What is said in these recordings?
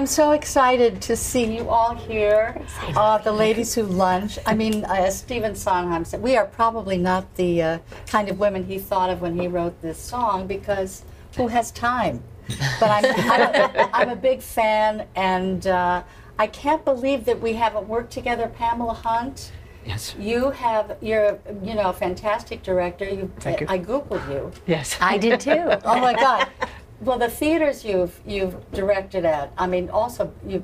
Am so excited to see you all here. Uh, the ladies who lunch. I mean, uh, as Stephen Sondheim said, we are probably not the uh, kind of women he thought of when he wrote this song because who has time? But I'm, I'm, a, I'm a big fan, and uh, I can't believe that we haven't worked together. Pamela Hunt. Yes. You have, you're, you know, a fantastic director. You, Thank you. I Googled you. Yes. I did too. Oh my God! Well, the theaters you've you've directed at. I mean, also you,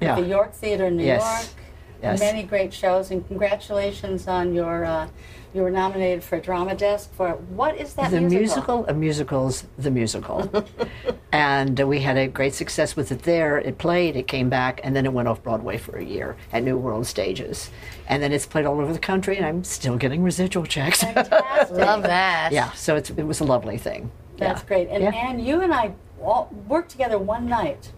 Yeah. the York Theater in New Yes. York. Yes. Many great shows, and congratulations on your. Uh, you were nominated for a Drama Desk for what is that the musical? musical of musicals, the musical. and uh, we had a great success with it there. It played, it came back, and then it went off Broadway for a year at New World Stages. And then it's played all over the country, and I'm still getting residual checks. Fantastic. Love that. yeah, so it's, it was a lovely thing. That's Yeah. great. And Yeah. Anne, you and I all worked together one night.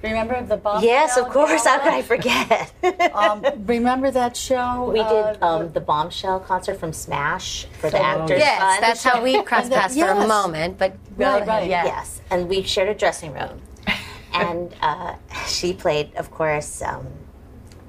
Remember the bomb? Yes, of course. How could I forget? Um, remember that show? we uh, did um, the bombshell concert from Smash for the actors. Yes, Fund. that's how we crossed paths for a moment. But go Right, ahead, right. yeah. Yes, and we shared a dressing room. and uh, she played, of course, um,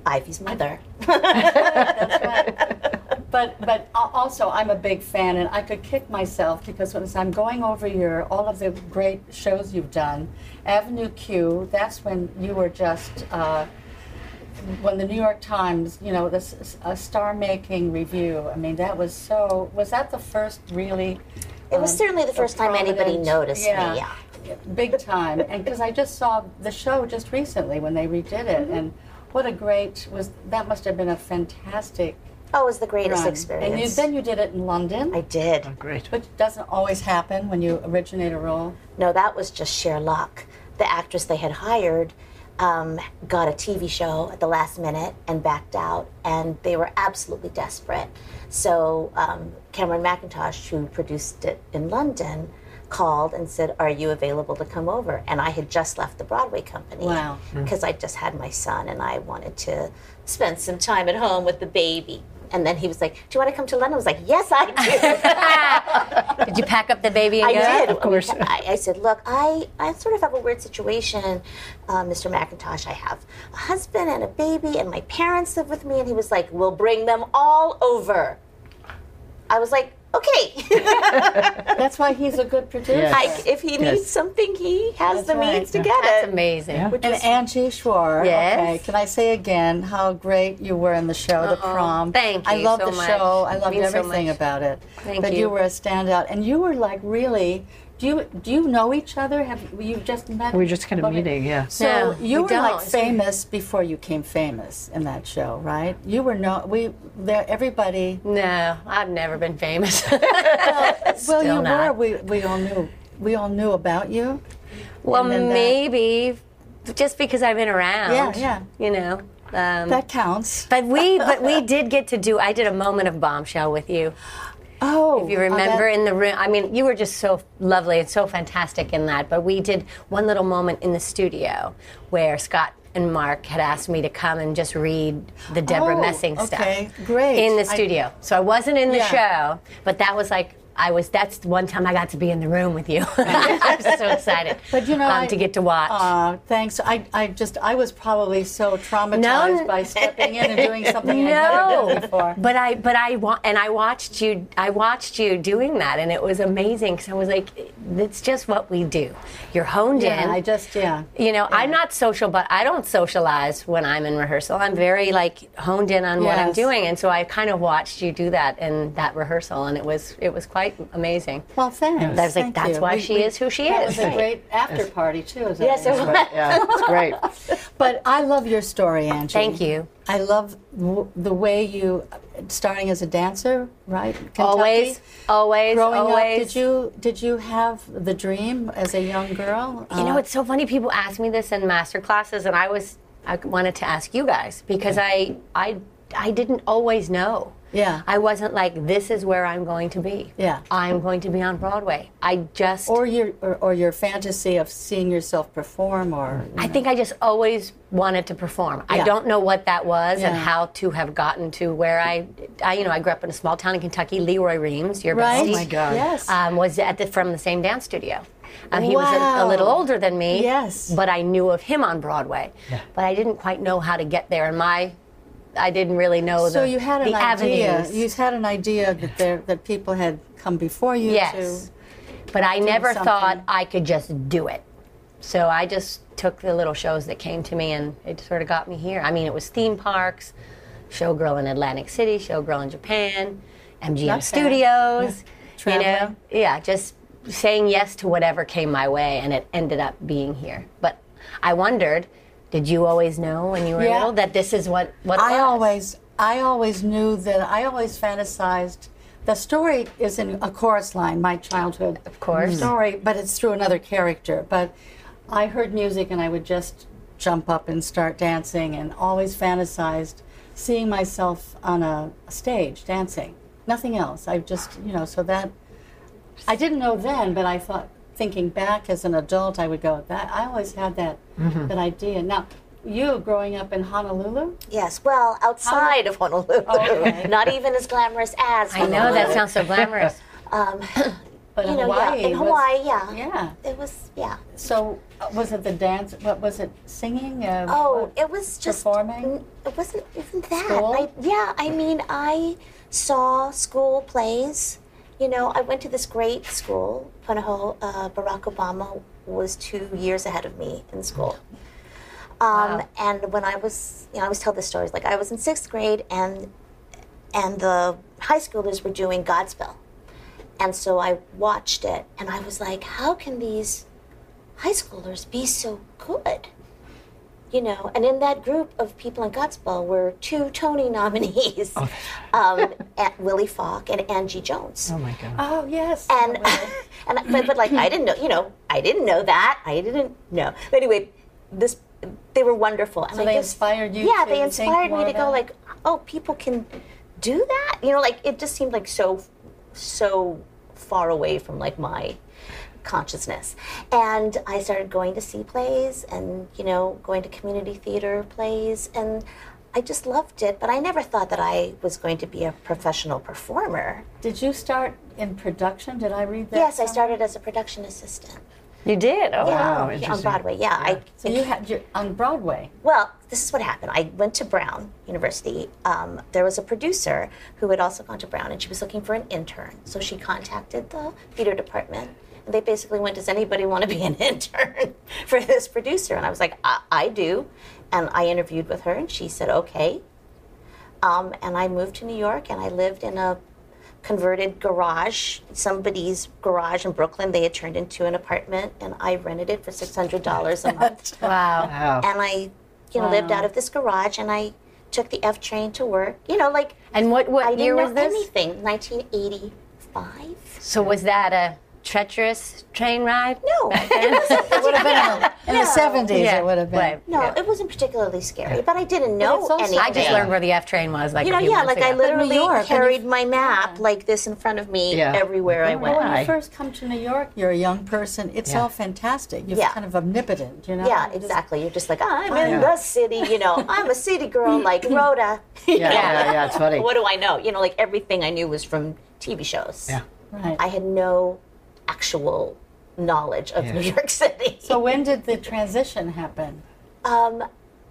Ivy's mother. That's right. But but also I'm a big fan, and I could kick myself because as I'm going over your all of the great shows you've done, Avenue Q. That's when you were just. Uh, when the New York Times, you know, this a star-making review. I mean, that was so. Was that the first really? It was um, certainly the first time anybody noticed me, yeah. big time. And because I just saw the show just recently when they redid it, Mm-hmm. and what a great was that must have been a fantastic Oh, it was the greatest run. experience. And you, then you did it in London, I did. Great. which doesn't always happen when you originate a role. No, that was just sheer luck. The actress they had hired um, got a TV show at the last minute and backed out, and they were absolutely desperate. So um, Cameron Mackintosh, who produced it in London, called and said, "Are you available to come over?" And I had just left the Broadway company Wow. because I just had my son, and I wanted to spend some time at home with the baby. And then he was like, "Do you want to come to London?" I was like, "Yes, I do." Did you pack up the baby and I go? did. Of course. I, I said, look, I, I sort of have a weird situation, uh, Mr. Mackintosh. I have a husband and a baby, and my parents live with me. And he was like, we'll bring them all over. I was like, okay. That's why he's a good producer. Yes. I, if he Yes. needs something, he has That's the right. means to get That's it. That's amazing. Yeah. Which And was- Angie Schworer, Yes. okay, can I say again how great you were in the show, The Uh-oh. Prom? Thank you. I love so the much. show. I loved Means so everything about it. Thank you. but you. were a standout, and you were like really. Do you do you know each other? Have you just met? We were just kind of meeting, yeah. So No, you we were like don't. famous before you came famous in that show, right? You were no. We there. Everybody. No, I've never been famous. Well, Still you not. were. We we all knew. We all knew about you. well, And then that- maybe just because I've been around. Yeah, yeah. You know. Um, That counts. but we, but we did get to do. I did a moment of bombshell with you, Oh, if you remember in the room. I mean, you were just so lovely and so fantastic in that. But we did one little moment in the studio where Scott and Mark had asked me to come and just read the Deborah Oh, Messing stuff. okay, great. In the I- studio. so I wasn't in the Yeah. show, but that was like. I was. That's one time I got to be in the room with you. I was so excited. But you know, um, I- to get to watch. Aw, thanks. I, I just, I was probably so traumatized No. by stepping in and doing something I'd never done before. But I, but I wa- and I watched you. I watched you doing that, and it was amazing because I was like, "It's just what we do." You're honed yeah, in. I just, yeah. you know, I'm not social, but I don't socialize when I'm in rehearsal. I'm very like honed in on what I'm doing, and so I kind of watched you do that in that rehearsal, and it was it was quite amazing. Well, thanks. I was like, Thank that's you. why We- she we- is who she That is. was a great after party too. As I Yes, it remember. was. Yeah, it's great. But I love your story, Angie. Thank you. I love w- the way you, starting as a dancer, right? Kentucky. Always, always, Growing always. up, did you did you have the dream as a young girl? You know, Uh, it's so funny. People ask me this in master classes, and I was I wanted to ask you guys because I I I didn't always know. Yeah. I wasn't like this is where I'm going to be. Yeah. I'm going to be on Broadway. I just or your or, or your fantasy of seeing yourself perform, or I think I just always wanted to perform. I don't know what that was and how to have gotten to where I, I, you know, I grew up in a small town in Kentucky. Lee Roy Reams, your right? bestie, my God. Yes. um, was at the, from the same dance studio. Um, he was a, a little older than me. Yes. But I knew of him on Broadway. But I didn't quite know how to get there. And my, I didn't really know so the, you had an idea. avenues. You had an idea that there that people had come before you Yes. But I never something. thought I could just do it. So I just took the little shows that came to me and it sort of got me here. I mean, it was theme parks, Showgirl in Atlantic City, Showgirl in Japan, MGM Not. Studios. Yeah. You know, yeah, just saying yes to whatever came my way and it ended up being here. But I wondered, did you always know when you were Yeah. little that this is what, what I was? always, I always knew that. I always fantasized. The story is in a chorus line, my childhood Of course. story, but it's through another character. But I heard music and I would just jump up and start dancing, and always fantasized seeing myself on a, a stage dancing. Nothing else. I just, you know, so that I didn't know then, but I thought, thinking back as an adult, I would go. That I always had that Mm-hmm. that idea. Now, you growing up in Honolulu. Yes, well, outside of Honolulu. Okay. Not even as glamorous as I know that sounds so glamorous. But You know, Hawaii yeah, in was- Hawaii, yeah. Yeah. It was, yeah. So uh, was it the dance? What was it? Singing? Uh, Oh, what- it was just performing? It wasn't even that. School? I, yeah, I mean, I saw school plays. You know, I went to this great school. Punahou, uh, Barack Obama was two years ahead of me in school. Um, And when I was, you know, I always tell this stories. Like I was in sixth grade, and and the high schoolers were doing Godspell, and so I watched it, and I was like, how can these high schoolers be so good? You know, and in that group of people in Godspell were two Tony nominees, um, Aunt Willie Falk and Angie Jones. Oh my God. Oh yes. And Oh, and but, but like I didn't know, you know, I didn't know that. I didn't know. But anyway, this they were wonderful. And So I they just- inspired you Yeah, to they think inspired me to go like, oh, people can do that. You know, like it just seemed like so so far away from like my consciousness. And I started going to see plays and, you know, going to community theater plays and I just loved it, but I never thought that I was going to be a professional performer. Did you start in production? Did I read that? Yes, I started as a production assistant. You did? Oh, Yeah, Wow, yeah, on. Broadway. Yeah, I So you had your on Broadway. Well, this is what happened. I went to Brown University. Um, there was a producer who had also gone to Brown, and she was looking for an intern. So she contacted the theater department, and they basically went, "Does anybody want to be an intern for this producer?" And I was like, "I, I do," and I interviewed with her, and she said, "Okay." Um, and I moved to New York, and I lived in a converted garage, somebody's garage in Brooklyn. They had turned into an apartment, and I rented it for six hundred dollars a month wow. Wow. and I, you know, lived out of this garage, and I took the F train to work. You know, like And what, what I year didn't was know this? anything. 1985. So was that a treacherous train ride? No, It would have been in the, the 70s, Yeah, it would have been. right. no, it wasn't particularly scary, but I didn't know it's anything. I just learned where the F train was like you a know, few yeah, months like I literally York, carried my map like this in front of me Yeah. everywhere I went. When you first come to New York, you're a young person. It's Yeah. all fantastic. You're Yeah. kind of omnipotent, you know? Yeah, exactly. You're just like, I'm in yeah. the city, you know, I'm a city girl like Rhoda. Yeah, yeah, yeah, it's funny. What do I know? You know, like everything I knew was from TV shows. Yeah. Right. I had no actual knowledge of Yeah. New York City. so when did the transition happen? um,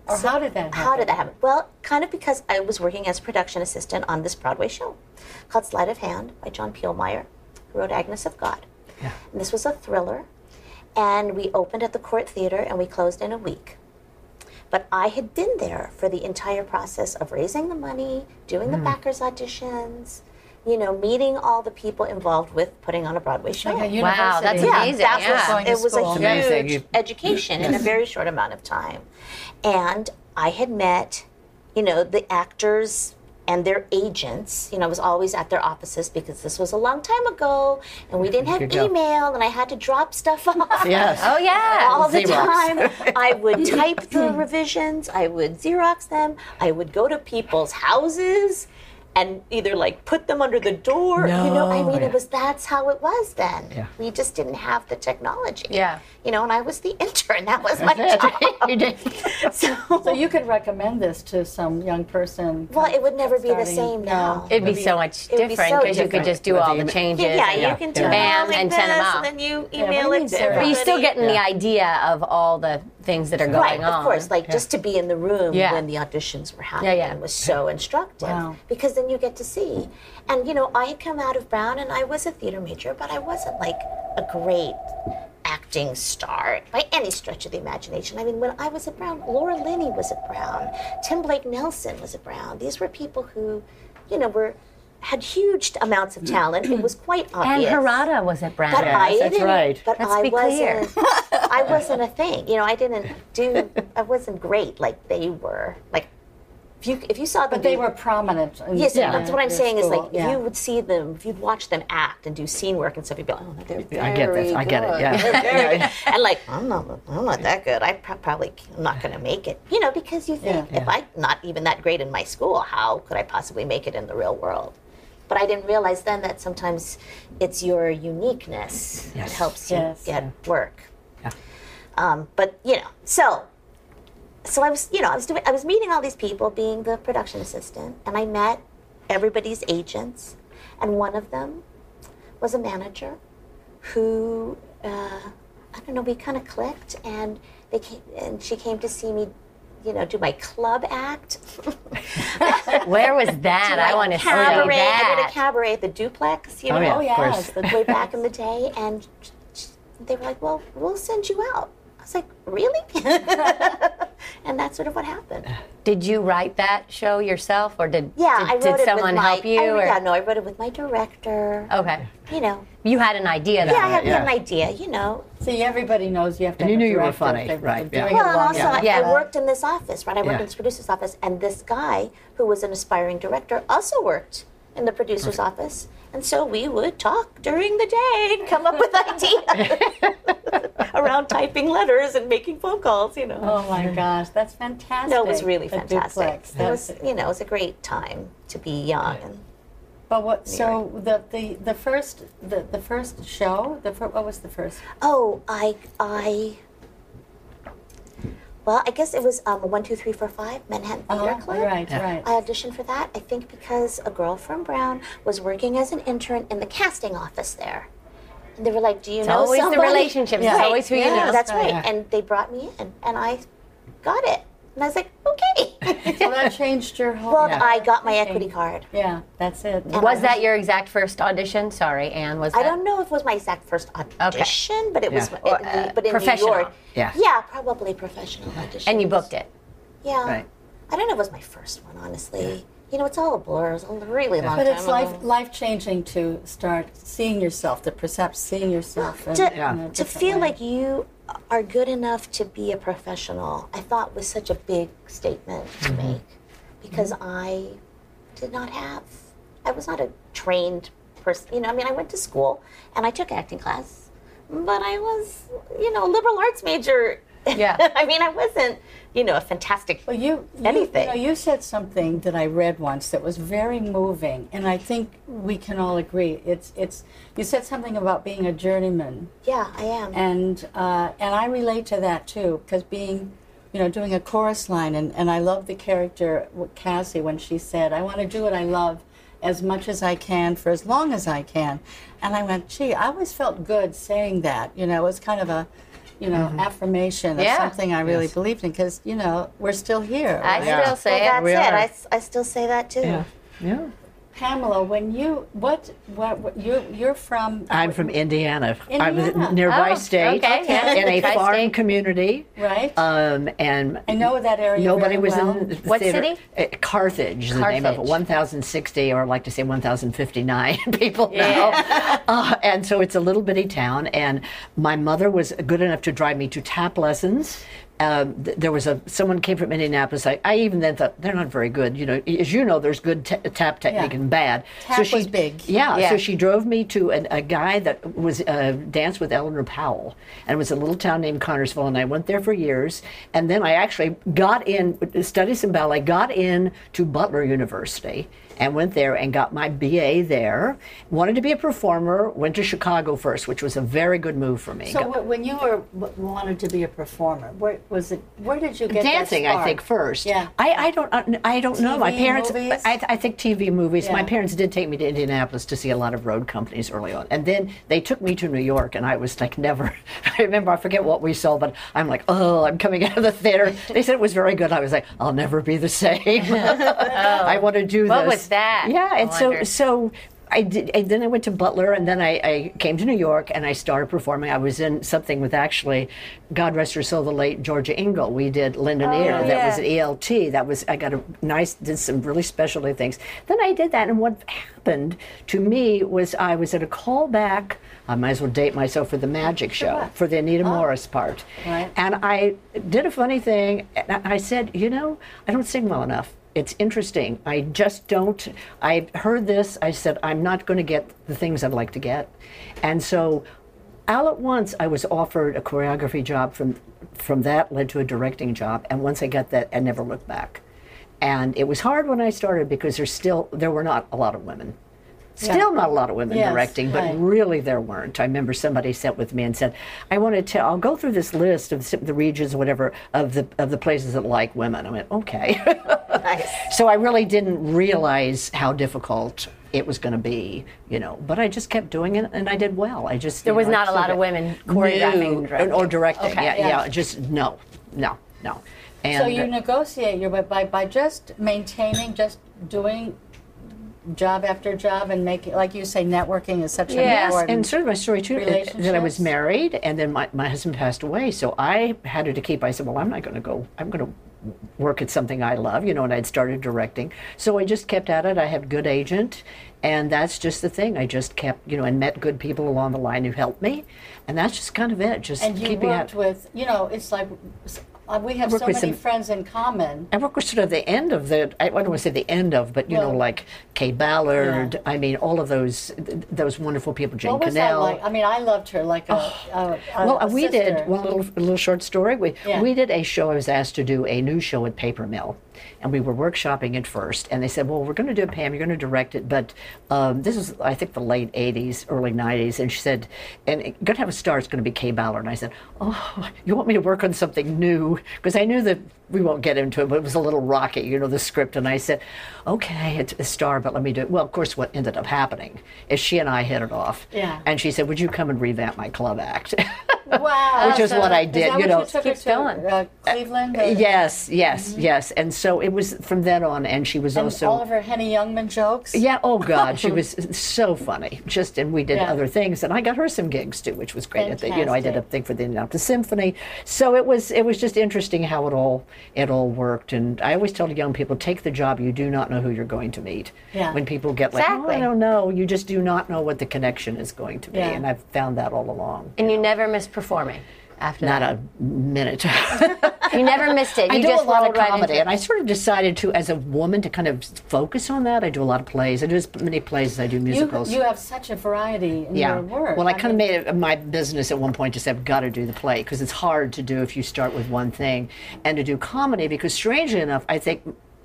Or how did that happen? How did that happen? Well, kind of because I was working as production assistant on this Broadway show called Sleight of Hand by John Pielmeier, who wrote Agnes of God. Yeah. And this was a thriller, and we opened at the Cort Theater and we closed in a week. But I had been there for the entire process of raising the money, doing Hmm. the backers auditions, you know, meeting all the people involved with putting on a Broadway show. Like a Wow, that's. Yeah, amazing, that yeah. was Going to it was school. a huge You- education in a very short amount of time, and I had met, you know, the actors and their agents. You know, I was always at their offices because this was a long time ago, and we didn't have Good job. email, and I had to drop stuff off. Yes. Oh yeah. All the Xerox. time, I would type the revisions. I would Xerox them. I would go to people's houses and either like put them under the door. You know, I mean, it was that's how it was then. Yeah. We just didn't have the technology. Yeah. You know, and I was the intern. That was my That's job. You did. So, So you could recommend this to some young person. well, it would never be the same no. now. It'd be so much it would be different so because you could just do all the the changes. yeah, and- you can do Bam, it like and this, send 'em out. and then you email we it to Xerox. everybody. But you're still getting the idea of all the things that are going right, on. of course, like just to be in the room Yeah. when the auditions were happening yeah. was so instructive Wow. because then you get to see. And you know, I had come out of Brown and I was a theater major, but I wasn't like a great acting star by any stretch of the imagination. I mean, when I was at Brown, Laura Linney was at Brown, Tim Blake Nelson was at Brown. These were people who, you know, were had huge amounts of talent. It was quite obvious. and obvious. Harada was at Brown. But I Yes, that's didn't. right. But Let's I be wasn't. I wasn't a thing. You know, I didn't do. I wasn't great like they were. Like, if you if you saw them, But they do- were prominent. in- Yes, in that's what I'm your saying. Is like yeah. you would see them, if you'd watch them act and do scene work and stuff, you'd be like, oh, they're very I get this. I get it. good. Yeah. Yeah. And like, I'm not, I'm not that good. I pro- probably, I'm not going to make it. You know, because you think Yeah. if I'm not even that great in my school, how could I possibly make it in the real world? But I didn't realize then that sometimes it's your uniqueness that helps you Yes. get work. Yeah. Um, but you know, so so I was, you know, I was doing, I was meeting all these people, being the production assistant, and I met everybody's agents, and one of them was a manager who, uh, I don't know, we kind of clicked, and they came, and she came to see me, you know, do my club act. Where was that? I want to see cabaret. I did a cabaret at the duplex, you Oh, know, yeah, Oh, yes. the- way back in the day, and they were like, "Well, we'll send you out." I was like, "Really?" and that's sort of what happened. Did you write that show yourself, or did Yeah, did, I wrote did it someone with my, help you? I, or? yeah, no, I wrote it with my director. Okay, You know, you had an idea though. yeah, I had, we had an idea. You know, See, everybody knows you have to. And have you a knew you were director. funny, They've right, been yeah. doing well, it and also enough. I, Yeah. I worked in this office, right? I worked Yeah. in this producer's office, and this guy who was an aspiring director also worked in the producer's office. And so we would talk during the day and come up with ideas around typing letters and making phone calls, you know. Oh my gosh, that's fantastic. no, it was really The fantastic. duplex. It was, you know, it was a great time to be young. And But what? So the the the first the the first show. The fir- what was the first? oh, I I. Well, I guess it was um, one, two, three, four, five Manhattan Theater Uh-huh, Club. Right, right. I auditioned for that. I think because a girl from Brown was working as an intern in the casting office there, and they were like, "Do you It's know always the somebody?" relationships. It's Right. always who you yeah, know. That's right. Yeah. And they brought me in, and I got it. And I was like, "Okay." so that changed your whole. well, I got my thinking. equity card. Yeah, that's it. Was that your exact first audition? Sorry, Anne. Was that? I don't know if it was my exact first audition, but it was. Yeah. It, Or, uh, but in professional. New York, Yeah. yeah, probably professional audition. And you booked it. Yeah. Right. I don't know if it was my first one, honestly. Yeah. You know, it's all a blur. It's a really long But time But it's life ago. life changing to start seeing yourself, to perhaps seeing yourself. in- to, in a to feel way. like you are good enough to be a professional, I thought was such a big statement to Mm-hmm. make because I did not have, I was not a trained person. You know, I mean, I went to school and I took acting class, but I was, you know, a liberal arts major. Yeah. I mean, I wasn't, you know, a fantastic Well, you, you, anything. You, know, you said something that I read once that was very moving, and I think we can all agree. It's it's. You said something about being a journeyman, yeah, I am. and uh, and I relate to that too, because being, you know, doing a chorus line, and and I love the character Cassie when she said, "I want to do what I love." As much as I can for as long as I can. And I went, gee, I always felt good saying that. You know, it was kind of a, you know, mm-hmm. affirmation of Yeah. something I really believed in because, you know, we're still here. I right? still say well, that's it. are. I, s- I still say that too. Yeah. Yeah. Pamela, when you what what, what you you're from? I'm from Indiana. I was Indiana. nearby Oh, state okay, yeah. in a Tri-state. farm community. Right. Um, and I know that area. Nobody very was well. in the What theater. city? Uh, Carthage, the name of it. 1,060, or I like to say 1,059 people know. Uh, and so it's a little bitty town. And my mother was good enough to drive me to tap lessons. Um, th- there was a someone came from Indianapolis. I, I even then thought they're not very good. You know, as you know, there's good ta tap technique Yeah. and bad. Tap was big. Yeah, Yeah. So she drove me to an, a guy that was uh, danced with Eleanor Powell, and it was a little town named Connersville, and I went there for years. And then I actually got in, studied some ballet, got in to Butler University, and went there and got my BA there. Wanted to be a performer. Went to Chicago first, which was a very good move for me. So Got- when you were wanted to be a performer, where was it? Where did you get that dancing i think first Yeah. i, I don't uh, i don't know my parents movies? I, I think tv movies my parents did take me to indianapolis to see a lot of road companies early on and then they took me to new york and i was like never i remember i forget what we saw but i'm like oh i'm coming out of the theater they said it was very good i was like i'll never be the same i want to do What this was that? yeah and so so I did, and then I went to Butler, and then I, I came to New York, and I started performing. I was in something with actually, God rest her soul, the late Georgia Engel. We did Linda oh, Neer. That was at ELT. That was I got a nice, did some really specialty things. Then I did that, and what happened to me was I was at a callback. I might as well date myself for the Magic Show what? for the Anita oh. Morris part, Right. and I did a funny thing. And I said, you know, I don't sing well enough. It's interesting. I just don't. I heard this. I said, I'm not going to get the things I'd like to get. And so, all at once, I was offered a choreography job. From, from that, led to a directing job. And once I got that, I never looked back. And it was hard when I started because there's still, there were not a lot of women. Still not a lot of women Yes, directing, but right. really there weren't. I remember somebody sat with me and said, "I want to tell. I'll go through this list of the regions, whatever, of the of the places that like women." I went, "Okay." Nice. so I really didn't realize how difficult it was going to be, you know. But I just kept doing it, and I did well. I just There was know, not a lot of women choreographing and directing. or directing. Okay. yeah, Yeah. yeah, Just no, no, no. And So you negotiate your by by just maintaining, just doing job after job, and making, like you say, networking is such an Yes, important. and sort of my story too that I was married and then my, my husband passed away. So I had to keep I said well I'm not going to go I'm going to work at something I love you know and I'd started directing. So I just kept at it. I had a good agent and that's just the thing. I just kept you know and met good people along the line who helped me and that's just kind of it just and you keeping worked at with, you know, it's like uh, we have so many some- friends in common. I work with sort of the end of the. I don't want to say the end of, but you know, like Kaye Ballard. yeah. I mean, all of those th- those wonderful people. Jane What was that Cannell. like? I mean, I loved her like a, a, a Well, a we sister. did one little a little short story. We Yeah. we did a show. I was asked to do a new show at Paper Mill, and we were workshopping it first. And they said, "Well, we're going to do it, Pam. You're going to direct it." But um, this is, I think, the late '80s, early '90s. And she said, "And it- going to have a star. It's going to be Kaye Ballard." And I said, "Oh, you want me to work on something new?" Because I knew that we won't get into it, but it was a little rocky, you know, the script. And I said, "Okay, it's a star, but let me do it." Well, of course, what ended up happening is she and I hit it off. Yeah. And she said, "Would you come and revamp my club act?" Wow, Which is what I did, you know. you took her to, going. Uh, Cleveland. or- Yes, yes, Mm-hmm. yes. And so it was from then on, and she was And also. all of her Henny Youngman jokes. yeah, oh God, she was so funny. Just and we did Yeah. other things, and I got her some gigs too, which was great. At the, you know, I did a thing for the Indianapolis Symphony, so it was it was just interesting how it all it all worked. And I always tell young people, take the job. You do not know who you're going to meet. Yeah. When people get like, oh, I don't know, you just do not know what the connection is going to be, Yeah. and I've found that all along. And you never miss performing after Not that. a minute. You never missed it. I You do just a lot of right comedy, it. and I sort of decided to, as a woman, to kind of focus on that. I do a lot of plays. I do as many plays as I do musicals. you have such a variety in yeah. your work. Well, I kind of made it my business at one point to say I've got to do the play because it's hard to do if you start with one thing, and to do comedy because strangely enough, I think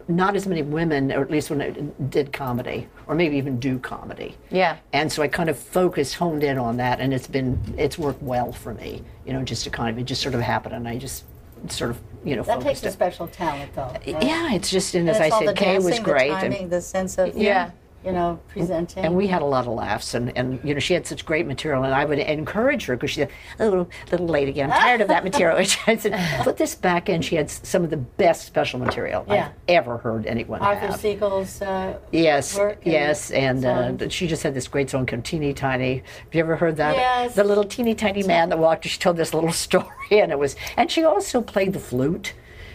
not as many women, or at least when I did comedy, or maybe even do comedy. Yeah. And so I kind of focused, honed in on that, and it's been it's worked well for me. You know, just to kind of it just sort of happened, and I just sort of you know That focused takes a special talent, though. right? Yeah, it's just and And as I said, Kaye was dancing, great. The and- timing, the sense of Yeah. You know presenting. and we had a lot of laughs, and, and you know she had such great material, and I would encourage her because she said, "Oh, little lady, I'm tired of that material." Which I said, "Put this back in." She had some of the best special material Yeah. I've ever heard anyone Arthur have. Siegel's. Uh, Yes, work and yes, and uh, she just had this great song called "Teeny Tiny." Have you ever heard that? Yes. The little teeny tiny man that walked. She told this little story, and it was, and she also played the flute.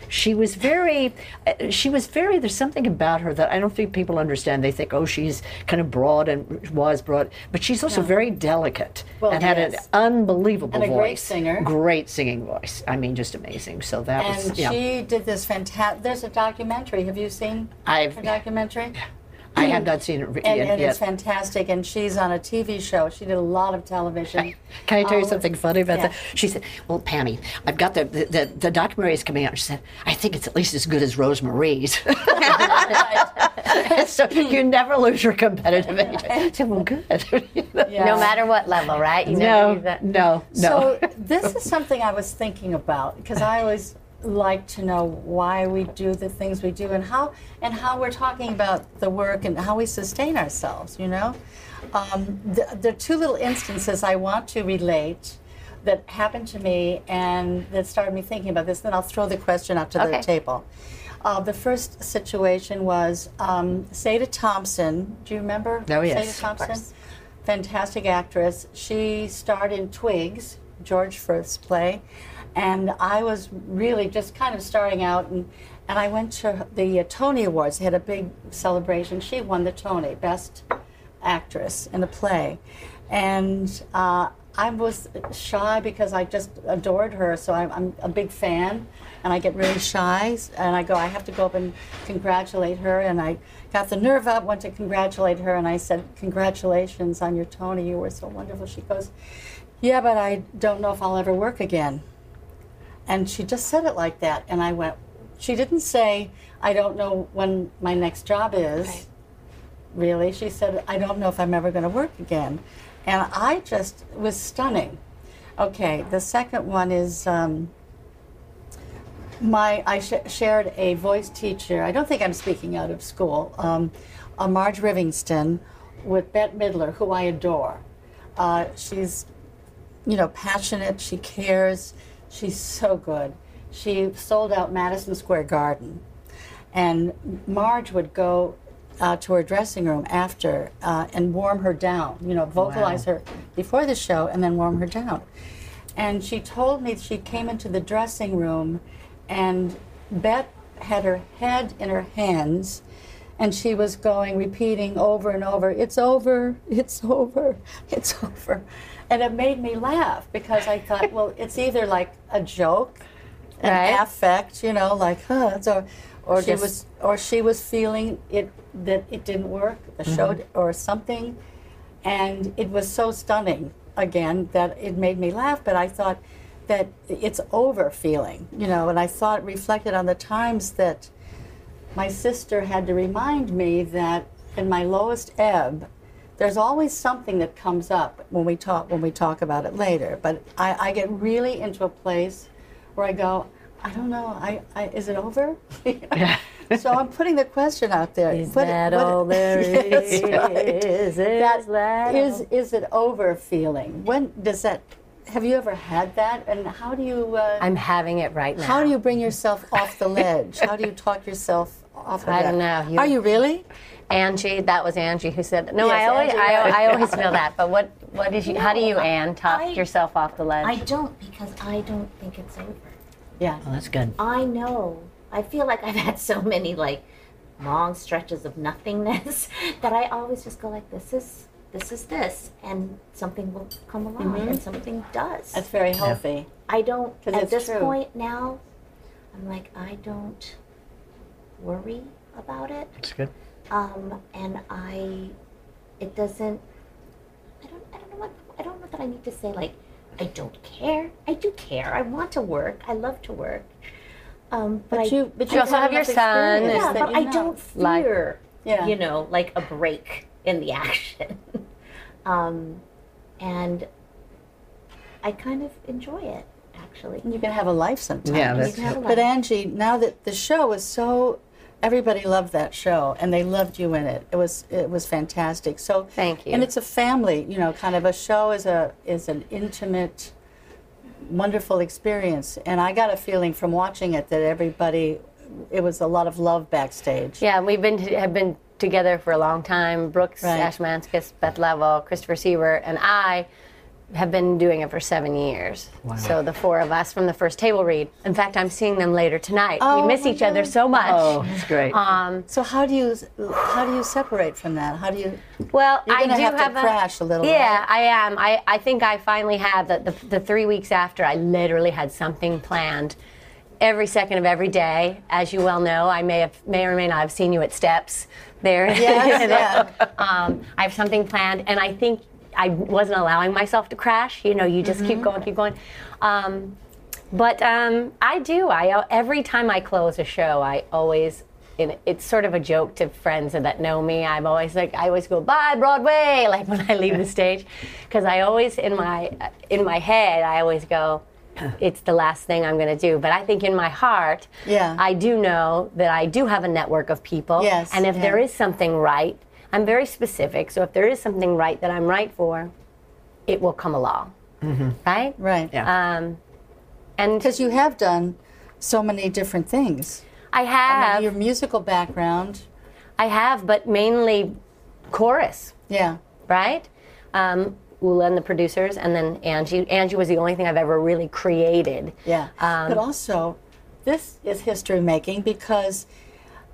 She was very, uh, she was very. There's something about her that I don't think people understand. They think, oh, she's kind of broad and was broad, but she's also very delicate Well, and had an unbelievable And a voice. great singer. Great singing voice. I mean, just amazing. So that and was, yeah. she did this fantastic. There's a documentary. Have you seen I've- her documentary? I have not seen it re- And, yet. and it's fantastic. And she's on a TV show. She did a lot of television. Can I tell you Oh, something funny about yeah. that? She said, "Well, Pammy, I've got the, the the the documentary is coming out." She said, "I think it's at least as good as Rosemarie's." so you never lose your competitive edge. I said, "Well, good." You know? Yeah. No matter what level, right? You No, use no, no. So this is something I was thinking about because I always like to know why we do the things we do and how and how we're talking about the work and how we sustain ourselves. You know, um, th- there are two little instances I want to relate that happened to me and that started me thinking about this. Then I'll throw the question out to the table. Uh, the first situation was um, Sada Thompson. Do you remember Oh, yes. Sada Thompson? fantastic actress. She starred in Twigs, George Furth's play, and I was really just kind of starting out. And, and I went to the uh, Tony Awards. They had a big celebration. She won the Tony, Best Actress in a Play, and uh, I was shy because I just adored her. So I'm, I'm a big fan, and I get really shy. And I go, I have to go up and congratulate her. And I got the nerve up, went to congratulate her, and I said, "Congratulations on your Tony. You were so wonderful." She goes, "Yeah, but I don't know if I'll ever work again." And she just said it like that, and I went. She didn't say, "I don't know when my next job is." Right. Really, she said, "I don't know if I'm ever going to work again," and I just was stunning. Okay, the second one is. Um, my I sh- shared a voice teacher. I don't think I'm speaking out of school. Um, uh, Marge Rivingston with Bette Midler, who I adore. Uh, she's, you know, passionate. She cares. She's so good. She sold out Madison Square Garden, and Marge would go uh, to her dressing room after uh, and warm her down. You know, vocalize her before the show and then warm her down. And she told me she came into the dressing room and Bette had her head in her hands and she was going, repeating over and over, It's over, it's over, it's over. And it made me laugh because I thought, well, it's either like a joke, an Right. affect, you know, like, huh, it's. Or she was, or she was feeling it that it didn't work, the mm-hmm. show, or something, and it was so stunning again that it made me laugh. But I thought that it's over feeling, you know, and I thought reflected on the times that my sister had to remind me that in my lowest ebb, there's always something that comes up when we talk when we talk about it later. But I, I get really into a place where I go, I don't know, I, I is it over? so I'm putting the question out there. Is What- that all there Yes, is? right. Is That that is is it over feeling? When does that? Have you ever had that? And how do you? Uh, I'm having it right now. how do you bring yourself off the ledge? How do you talk yourself off of I that? don't know. You- Are you really? Angie, that was Angie who said. No, Yes, I always, Angie, I. I always feel that. But what, what is you? how do you, Anne, talk I- yourself off the ledge? I don't because I don't think it's over. Yeah. Oh, that's good. I know. I feel like I've had so many like long stretches of nothingness that I always just go like, "This is this is this," and something will come along, mm-hmm. and something does. That's very healthy. I don't. at it's this true. point now. I'm like, I don't worry about it. That's good. Um, and I, it doesn't. I don't. I don't know what. I don't know that I need to say like, I don't care. I do care. I want to work. I love to work. Um, but, But you, but You also have your son. yeah, that but you I know. don't Like- fear. Yeah. You know, like a break in the action. um, and I kind of enjoy it actually. You can have a life sometimes. Yeah, You that's can have a But. Angie, now that the show is so, everybody loved that show, and they loved you in it. It was it was fantastic. So Thank you. And it's a family, you know, kind of a show is a is an intimate, wonderful experience. And I got a feeling from watching it that everybody, it was a lot of love backstage. Yeah, we've been have been together for a long time. Brooks Right. Ashmanskas, Beth Leavel, Christopher Sieber, and I have been doing it for seven years. So the four of us from the first table read. In fact, I'm seeing them later tonight. Oh, we miss my each other so much. Oh, that's great. Um, So how do you how do you separate from that? How do you? well, You're I do have to a, crash a little, bit. Yeah, right? I am. I, I think I finally have the, the the three weeks after. I literally had something planned. Every second of every day, as you well know, I may have may or may not have seen you at Steps there. Yes, yeah. um, I have something planned, and I think I wasn't allowing myself to crash. You know, you just Mm-hmm. keep going, keep going. Um, but um, I do. I every time I close a show, I always. It's sort of a joke to friends that know me. I'm always like, I always go bye Broadway, like when I leave the stage, because I always in my in my head I always go, it's the last thing I'm going to do. But I think in my heart, Yeah. I do know that I do have a network of people, Yes, and if yeah. there is something right, I'm very specific. So if there is something right that I'm right for, it will come along. Right? Right. Yeah. Um, and Because you have done so many different things. I I have, mean, your musical background. I have, but mainly chorus, Yeah. right? Um, Ulla and the producers, and then Angie. Angie was the only thing I've ever really created. Yeah. Um, but also, this is history making because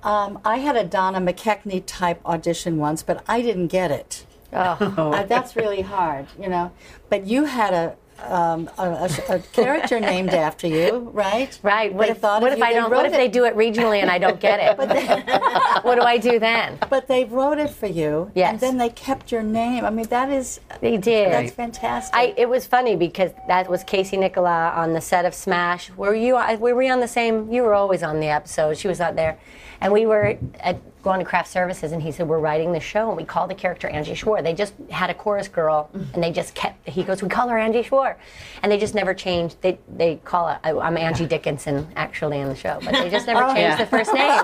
um, I had a Donna McKechnie type audition once, but I didn't get it. Oh. Uh, that's really hard, you know. But you had a. Um, a, a, a character named after you, right? Right. What They if, what if you, I they don't? What if they do it regionally and I don't get it? what do I do then? But they wrote it for you, Yes. and then they kept your name. I mean, that is They did. that's fantastic. I, it was funny because that was Casey Nicholaw on the set of Smash. Were you? Were we on the same? You were always on the episode. She was out there, and we were at going to craft services, and he said we're writing the show, and we called the character Angie Schworer. They just had a chorus girl, and they just kept. He goes, we call her Angie Schworer, and they just never changed. They they call it. I, I'm Angie Dickinson actually in the show, but they just never changed yeah. the first name.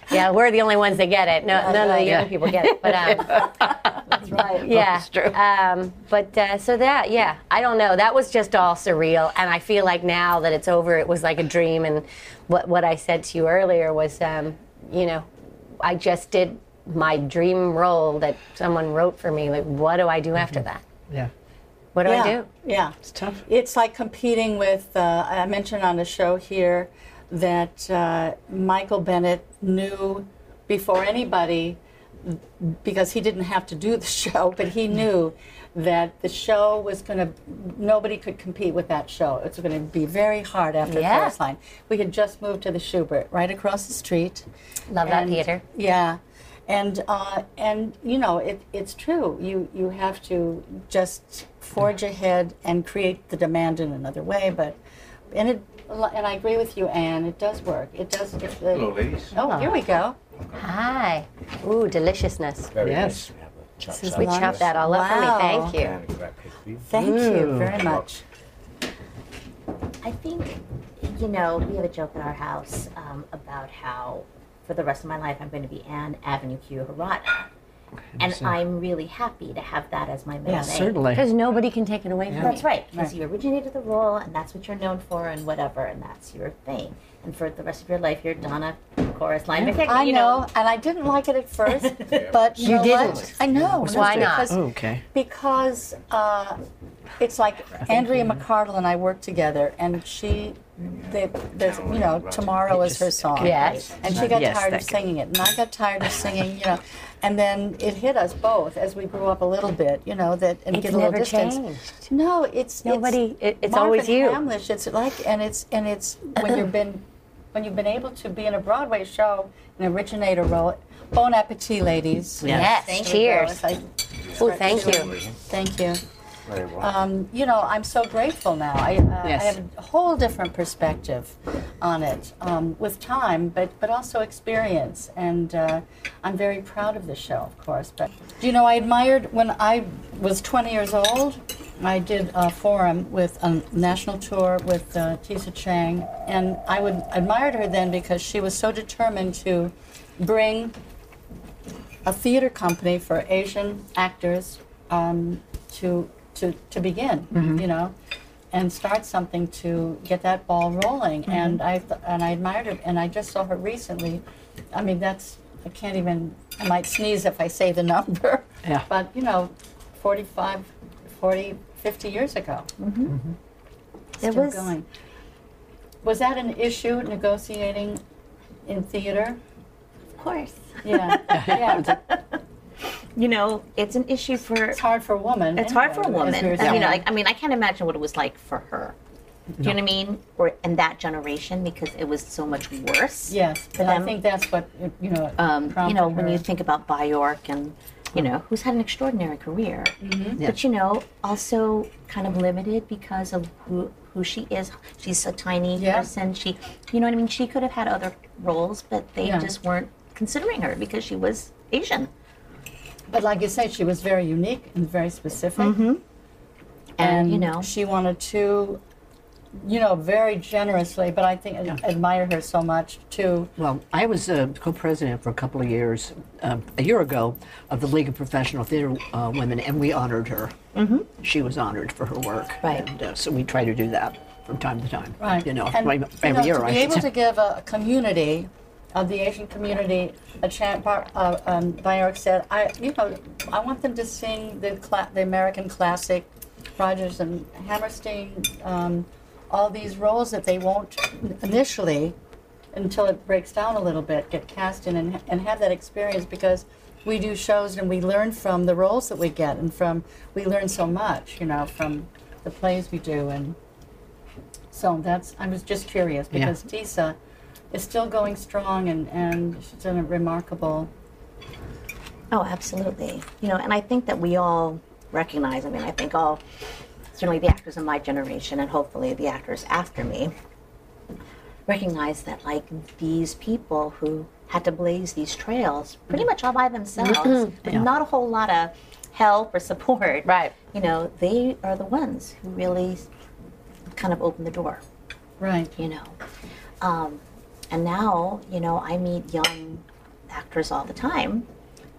yeah, we're the only ones that get it. No, none of the young people get it, but. Um, that's right. yeah, That's true. Um, but uh, so that, yeah, I don't know. That was just all surreal, and I feel like now that it's over, it was like a dream. And what what I said to you earlier was, um, you know, I just did my dream role that someone wrote for me. Like, what do I do after that? yeah. What do yeah. I do? Yeah. It's tough. It's like competing with, uh, I mentioned on the show here that uh, Michael Bennett knew before anybody, because he didn't have to do the show, but he knew that the show was going to, nobody could compete with that show. It was going to be very hard after Yeah. Chorus Line. We had just moved to the Shubert, right across the street. Love that theater. Yeah, and uh, and you know it, it's true. You you have to just forge ahead and create the demand in another way. But and it and I agree with you, Anne. It does work. It does. It, Hello, ladies. Oh, here we go. Hi. Ooh, deliciousness. Very Yes. nice. We have a chopped Since we chopped that all up for me, thank you. And crab. Thank you very much. I think, you know, we have a joke at our house um, about how for the rest of my life I'm going to be Anne Avenue Q Harada. And I'm really happy to have that as my middle Yeah, name. certainly. Because nobody can take it away from That's you. right, because you originated the role, and that's what you're known for, and whatever, and that's your thing. And for the rest of your life, you're Donna Chorus Line McKechnie, I you know, and I didn't like it at first, but you, You know didn't? What? I know. Why not? Because, Oh, okay. because uh, it's like Andrea McArdle and I worked together, and she, they, there's, you know, tomorrow is her song. Yes. And she got Yes, tired of singing it, and I got tired of singing, you know, and then it hit us both as we grew up a little bit, you know, that and It's get a little never distance. changed. No, it's Nobody- It's, it- it's always you. Hamlisch. It's like, and it's and it's when you've been when you've been able to be in a Broadway show, an originator role. Bon appetit, ladies. Yes, There we go. cheers. I- Oh, thank you. Thank you. Very well. Um, you know, I'm so grateful now. I, uh, Yes. I have a whole different perspective on it um, with time, but, but also experience. And uh, I'm very proud of the show, of course. But, you know, I admired when I was 20 years old, I did a forum with a national tour with uh, Tisa Chang. And I would admired her then because she was so determined to bring a theater company for Asian actors um, to to to begin, you know, and start something to get that ball rolling. And I th- and I admired her, and I just saw her recently. I mean, that's I can't even. I might sneeze if I say the number. Yeah. But you know, 45, 40, 50 years ago. Mm-hmm. It Still was- going. Was that an issue negotiating in theater? Of course. Yeah. yeah. You know, it's an issue for. It's hard for a woman. It's hard for a woman. as we were I mean, like, I mean, I can't imagine what it was like for her. Do you know what I mean? Or in that generation, because it was so much worse. Yes, but I think that's what you know. Um, you prompted know, when you think about Baayork and you know who's had an extraordinary career, Mm-hmm. but you know also kind of limited because of who who she is. She's a tiny Yeah. person. She, you know what I mean. She could have had other roles, but they Yeah. just weren't considering her because she was Asian. But like you say, she was very unique and very specific. Mm-hmm. And, you know, she wanted to, you know, very generously. But I think I admire her so much too. Well, I was uh, co-president for a couple of years, uh, a year ago, of the League of Professional Theater uh, Women, and we honored her. Mm-hmm. She was honored for her work. Right. And, uh, so we try to do that from time to time. Right. You know, and, every you know, year, to I be should able to give a community, of the Asian community, a chant. Bar, uh, um, Baayork said, "I, you know, I want them to sing the cla- the American classic, Rodgers and Hammerstein, um, all these roles that they won't initially, until it breaks down a little bit, get cast in and, and have that experience because." We do shows and we learn from the roles that we get, and from we learn so much, you know, from the plays we do, and so that's, I was just curious Yeah. because Tisa is still going strong and, and she's done a remarkable. Oh, absolutely. You know, and I think that we all recognize, I mean, I think all, certainly the actors in my generation and hopefully the actors after me, recognize that, like, these people who had to blaze these trails pretty much all by themselves, with Yeah. not a whole lot of help or support. Right. You know, they are the ones who really kind of opened the door Right. you know. Um, and now, you know, I meet young actors all the time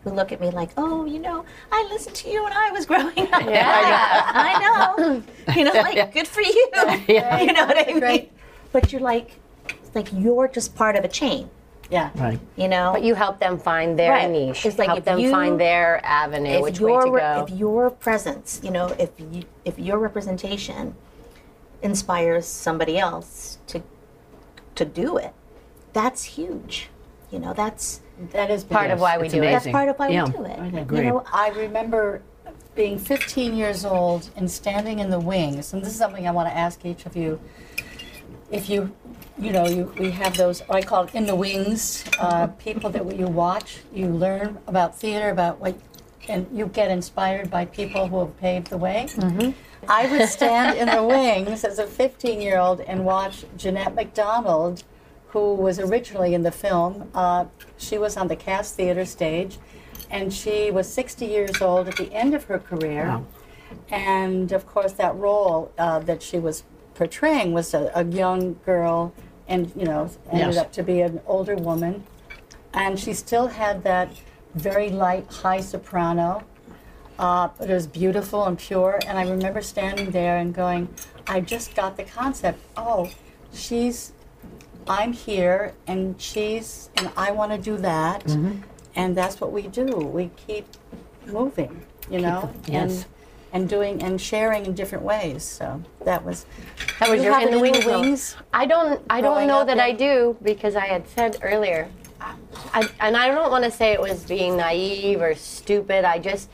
who look at me like, oh, you know, I listened to you when I was growing up. Yeah. I know. You know, like, good for you. You know what I mean? Great. But you're like, it's like you're just part of a chain, Yeah. Right. you know? But you help them find their Right. niche. It's like help them you- find their avenue, which way to go. If your presence, you know, if you, if your representation inspires somebody else to to do it, that's huge. You know, that's That is Part of why we it's do it. that's part of why Yeah. we do it. I agree. You know, I remember being 15 years old and standing in the wings, and this is something I want to ask each of you. If you, you know, you, we have those, I call it in the wings, uh, people that you watch, you learn about theater, about what, and you get inspired by people who have paved the way. I would stand in the wings as a 15 year old and watch Jeanette MacDonald, who was originally in the film. Uh, she was on the Cass Theater stage, and she was 60 years old at the end of her career. Wow. And of course, that role uh, that she was portraying was a, a young girl, and you know, ended Yes. up to be an older woman. And she still had that very light, high soprano. Uh, but it was beautiful and pure. And I remember standing there and going, I just got the concept. Oh, she's, I'm here, and she's, and I want to do that. And that's what we do. We keep moving, you know, yes. and and doing and sharing in different ways. So that was That was You your have in the it wings. wings? I don't. I don't know up that I do because I had said earlier, I, and I don't want to say it was being naive or stupid. I just,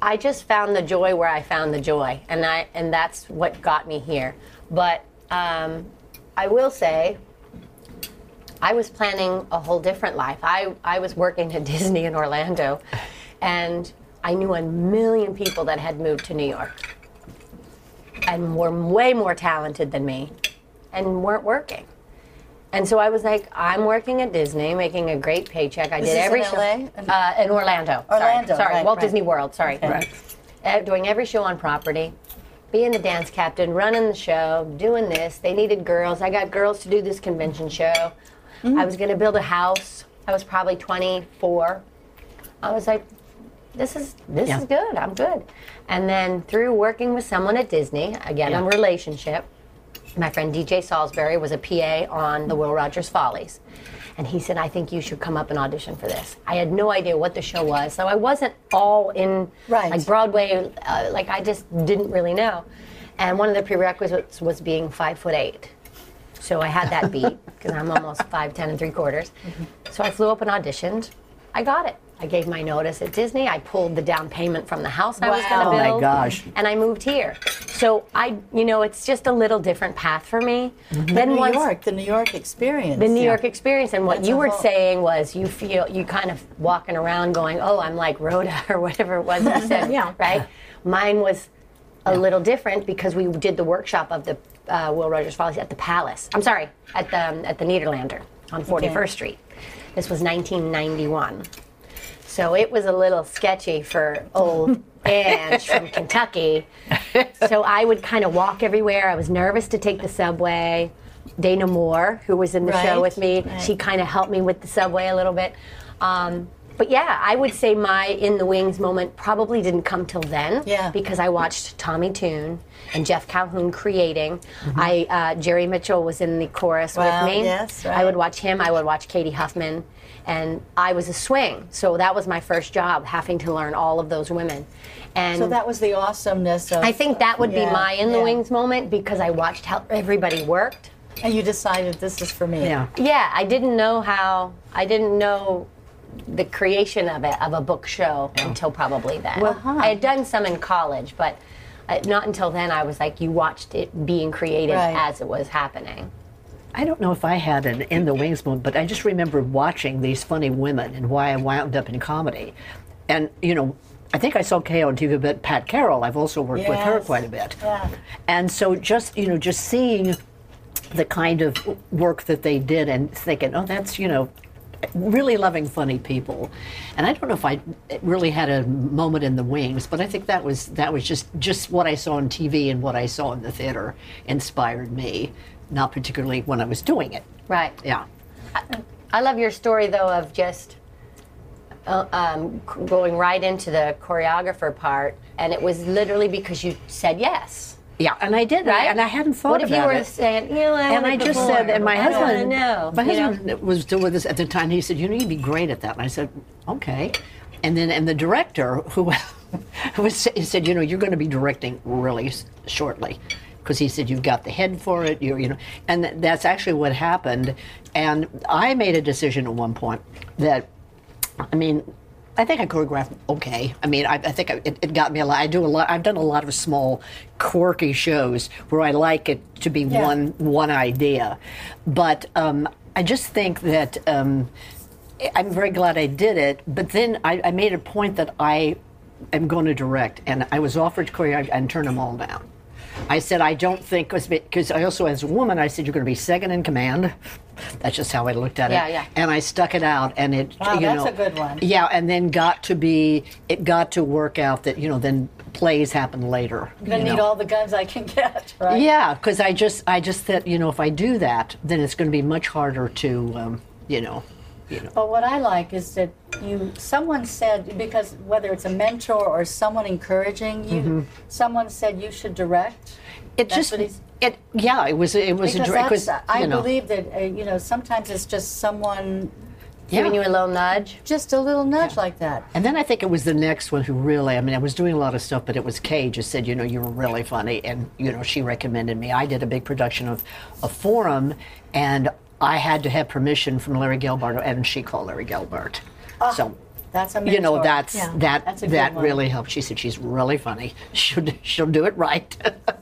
I just found the joy where I found the joy, and I and that's what got me here. But um, I will say, I was planning a whole different life. I, I was working at Disney in Orlando, and I knew a million people that had moved to New York and were way more talented than me and weren't working. And so I was like, I'm working at Disney, making a great paycheck. I Was did this every in show. LA? Uh, in Orlando. Orlando, Sorry, sorry right, Walt right. Disney World. Sorry. Okay. Uh, doing every show on property, being the dance captain, running the show, doing this. They needed girls. I got girls to do this convention show. Mm. I was going to build a house. I was probably 24. I was like, this is this Yeah. is good. I'm good. And then through working with someone at Disney, again, Yeah. a relationship, my friend DJ Salisbury was a PA on the Will Rogers Follies. And he said, I think you should come up and audition for this. I had no idea what the show was, so I wasn't all in Right. like Broadway, uh, like I just didn't really know. And one of the prerequisites was being five foot eight. So I had that beat because I'm almost five ten and three quarters. So I flew up and auditioned. I got it. I gave my notice at Disney. I pulled the down payment from the house I was going to Wow. build. Oh my gosh. And I moved here. So I, you know, it's just a little different path for me. Mm-hmm. Then New once York, the New York experience. the New York experience, and what That's you were whole- saying was you feel you kind of walking around going, "Oh, I'm like Rhoda" or whatever it was you said. Yeah. Right. Mine was a little different because we did the workshop of the uh, Will Rogers Follies at the Palace. I'm sorry, at the at the Nederlander on 41st Street. This was 1991. So it was a little sketchy for old Ange from Kentucky. So I would kind of walk everywhere. I was nervous to take the subway. Dana Moore, who was in the show with me, right. she kind of helped me with the subway a little bit. Um, but yeah, I would say my in the wings moment probably didn't come till then. Yeah. Because I watched Tommy Tune and Jeff Calhoun creating. Mm-hmm. I uh, Jerry Mitchell was in the chorus Wow, with me. yes, right. I would watch him. I would watch Cady Huffman, and I was a swing. So that was my first job, having to learn all of those women. And So that was the awesomeness of. I think that would Yeah, be my in the yeah. wings moment because I watched how everybody worked. And you decided this is for me. Yeah. Yeah, I didn't know how. I didn't know the creation of it of a book show until probably then. Uh-huh. I had done some in college, but uh, not until then. I was like, you watched it being created Right. as it was happening. I don't know if I had an in the wings moment, but I just remember watching these funny women and why I wound up in comedy. And, you know, I think I saw Kaye on TV, but Pat Carroll, I've also worked with her quite a bit. Yeah. And so just, you know, just seeing the kind of work that they did and thinking, oh, that's, you know, really loving funny people. And I don't know if I really had a moment in the wings, but I think that was that was just just what I saw on TV and what I saw in the theater inspired me, not particularly when I was doing it. Right. Yeah. I love your story though of just uh, um, going right into the choreographer part, and it was literally because you said yes. Yeah, and I did, Right? and I hadn't thought about it. What if you were it. saying, you know, I and I just said, and my I husband, know, my you know? husband was still with us at the time. He said, "You know, you'd be great at that." And I said, "Okay." And then, and the director who, who was, he said, "You know, you're going to be directing really shortly." Because he said you've got the head for it, you're, you know, and that's actually what happened. And I made a decision at one point that I mean, I think I choreographed okay. I mean, I, I think I, it, it got me a lot. I do a lot. I've done a lot of small, quirky shows where I like it to be Yeah. one one idea, but um, I just think that um, I'm very glad I did it. But then I, I made a point that I am going to direct, and I was offered to choreograph and turn them all down. I said I don't think because I also as a woman I said you're going to be second in command. That's just how I looked at Yeah, it. yeah. And I stuck it out, and it Wow, you that's know a good one. yeah, and then got to be it got to work out that you know then plays happen later. I'm gonna need know. all the guns I can get, right? Yeah, because I just I just thought you know if I do that then it's going to be much harder to um, you know you know But what I like is that you, someone said, because whether it's a mentor or someone encouraging you, someone said you should direct. Mm-hmm. it That's just what he's- it yeah it was it was Because a direct that's, I know, believe that, uh, you know, sometimes it's just someone, Giving you a little nudge. just a little nudge like that. And then I think it was the next one who really, I mean, I was doing a lot of stuff, but it was Kaye just said, you know, you were really funny. And, you know, she recommended me. I did a big production of a forum, and I had to have permission from Larry Gelbart, and she called Larry Gelbart. so, That's amazing. you know, that's Yeah, that that's that one. really helped. She said she's really funny. She'll she'll do it right.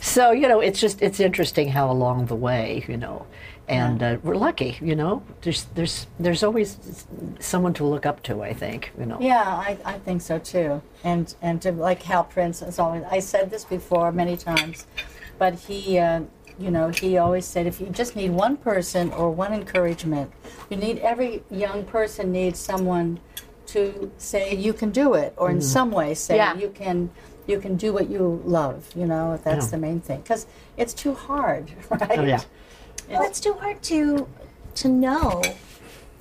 So you know, it's just it's interesting how along the way, you know, and uh, we're lucky, you know. There's there's there's always someone to look up to. I think, you know. Yeah, I, I think so too. And and to, like Hal Prince is always. I said this before many times, but he, uh, you know, he always said if you just need one person or one encouragement, you need every young person needs someone to say you can do it, or in mm-hmm. some way say Yeah. you can. You can do what you love, you know. That's Yeah. the main thing, because it's too hard, right? Oh, yeah. Well, it's too hard to to know.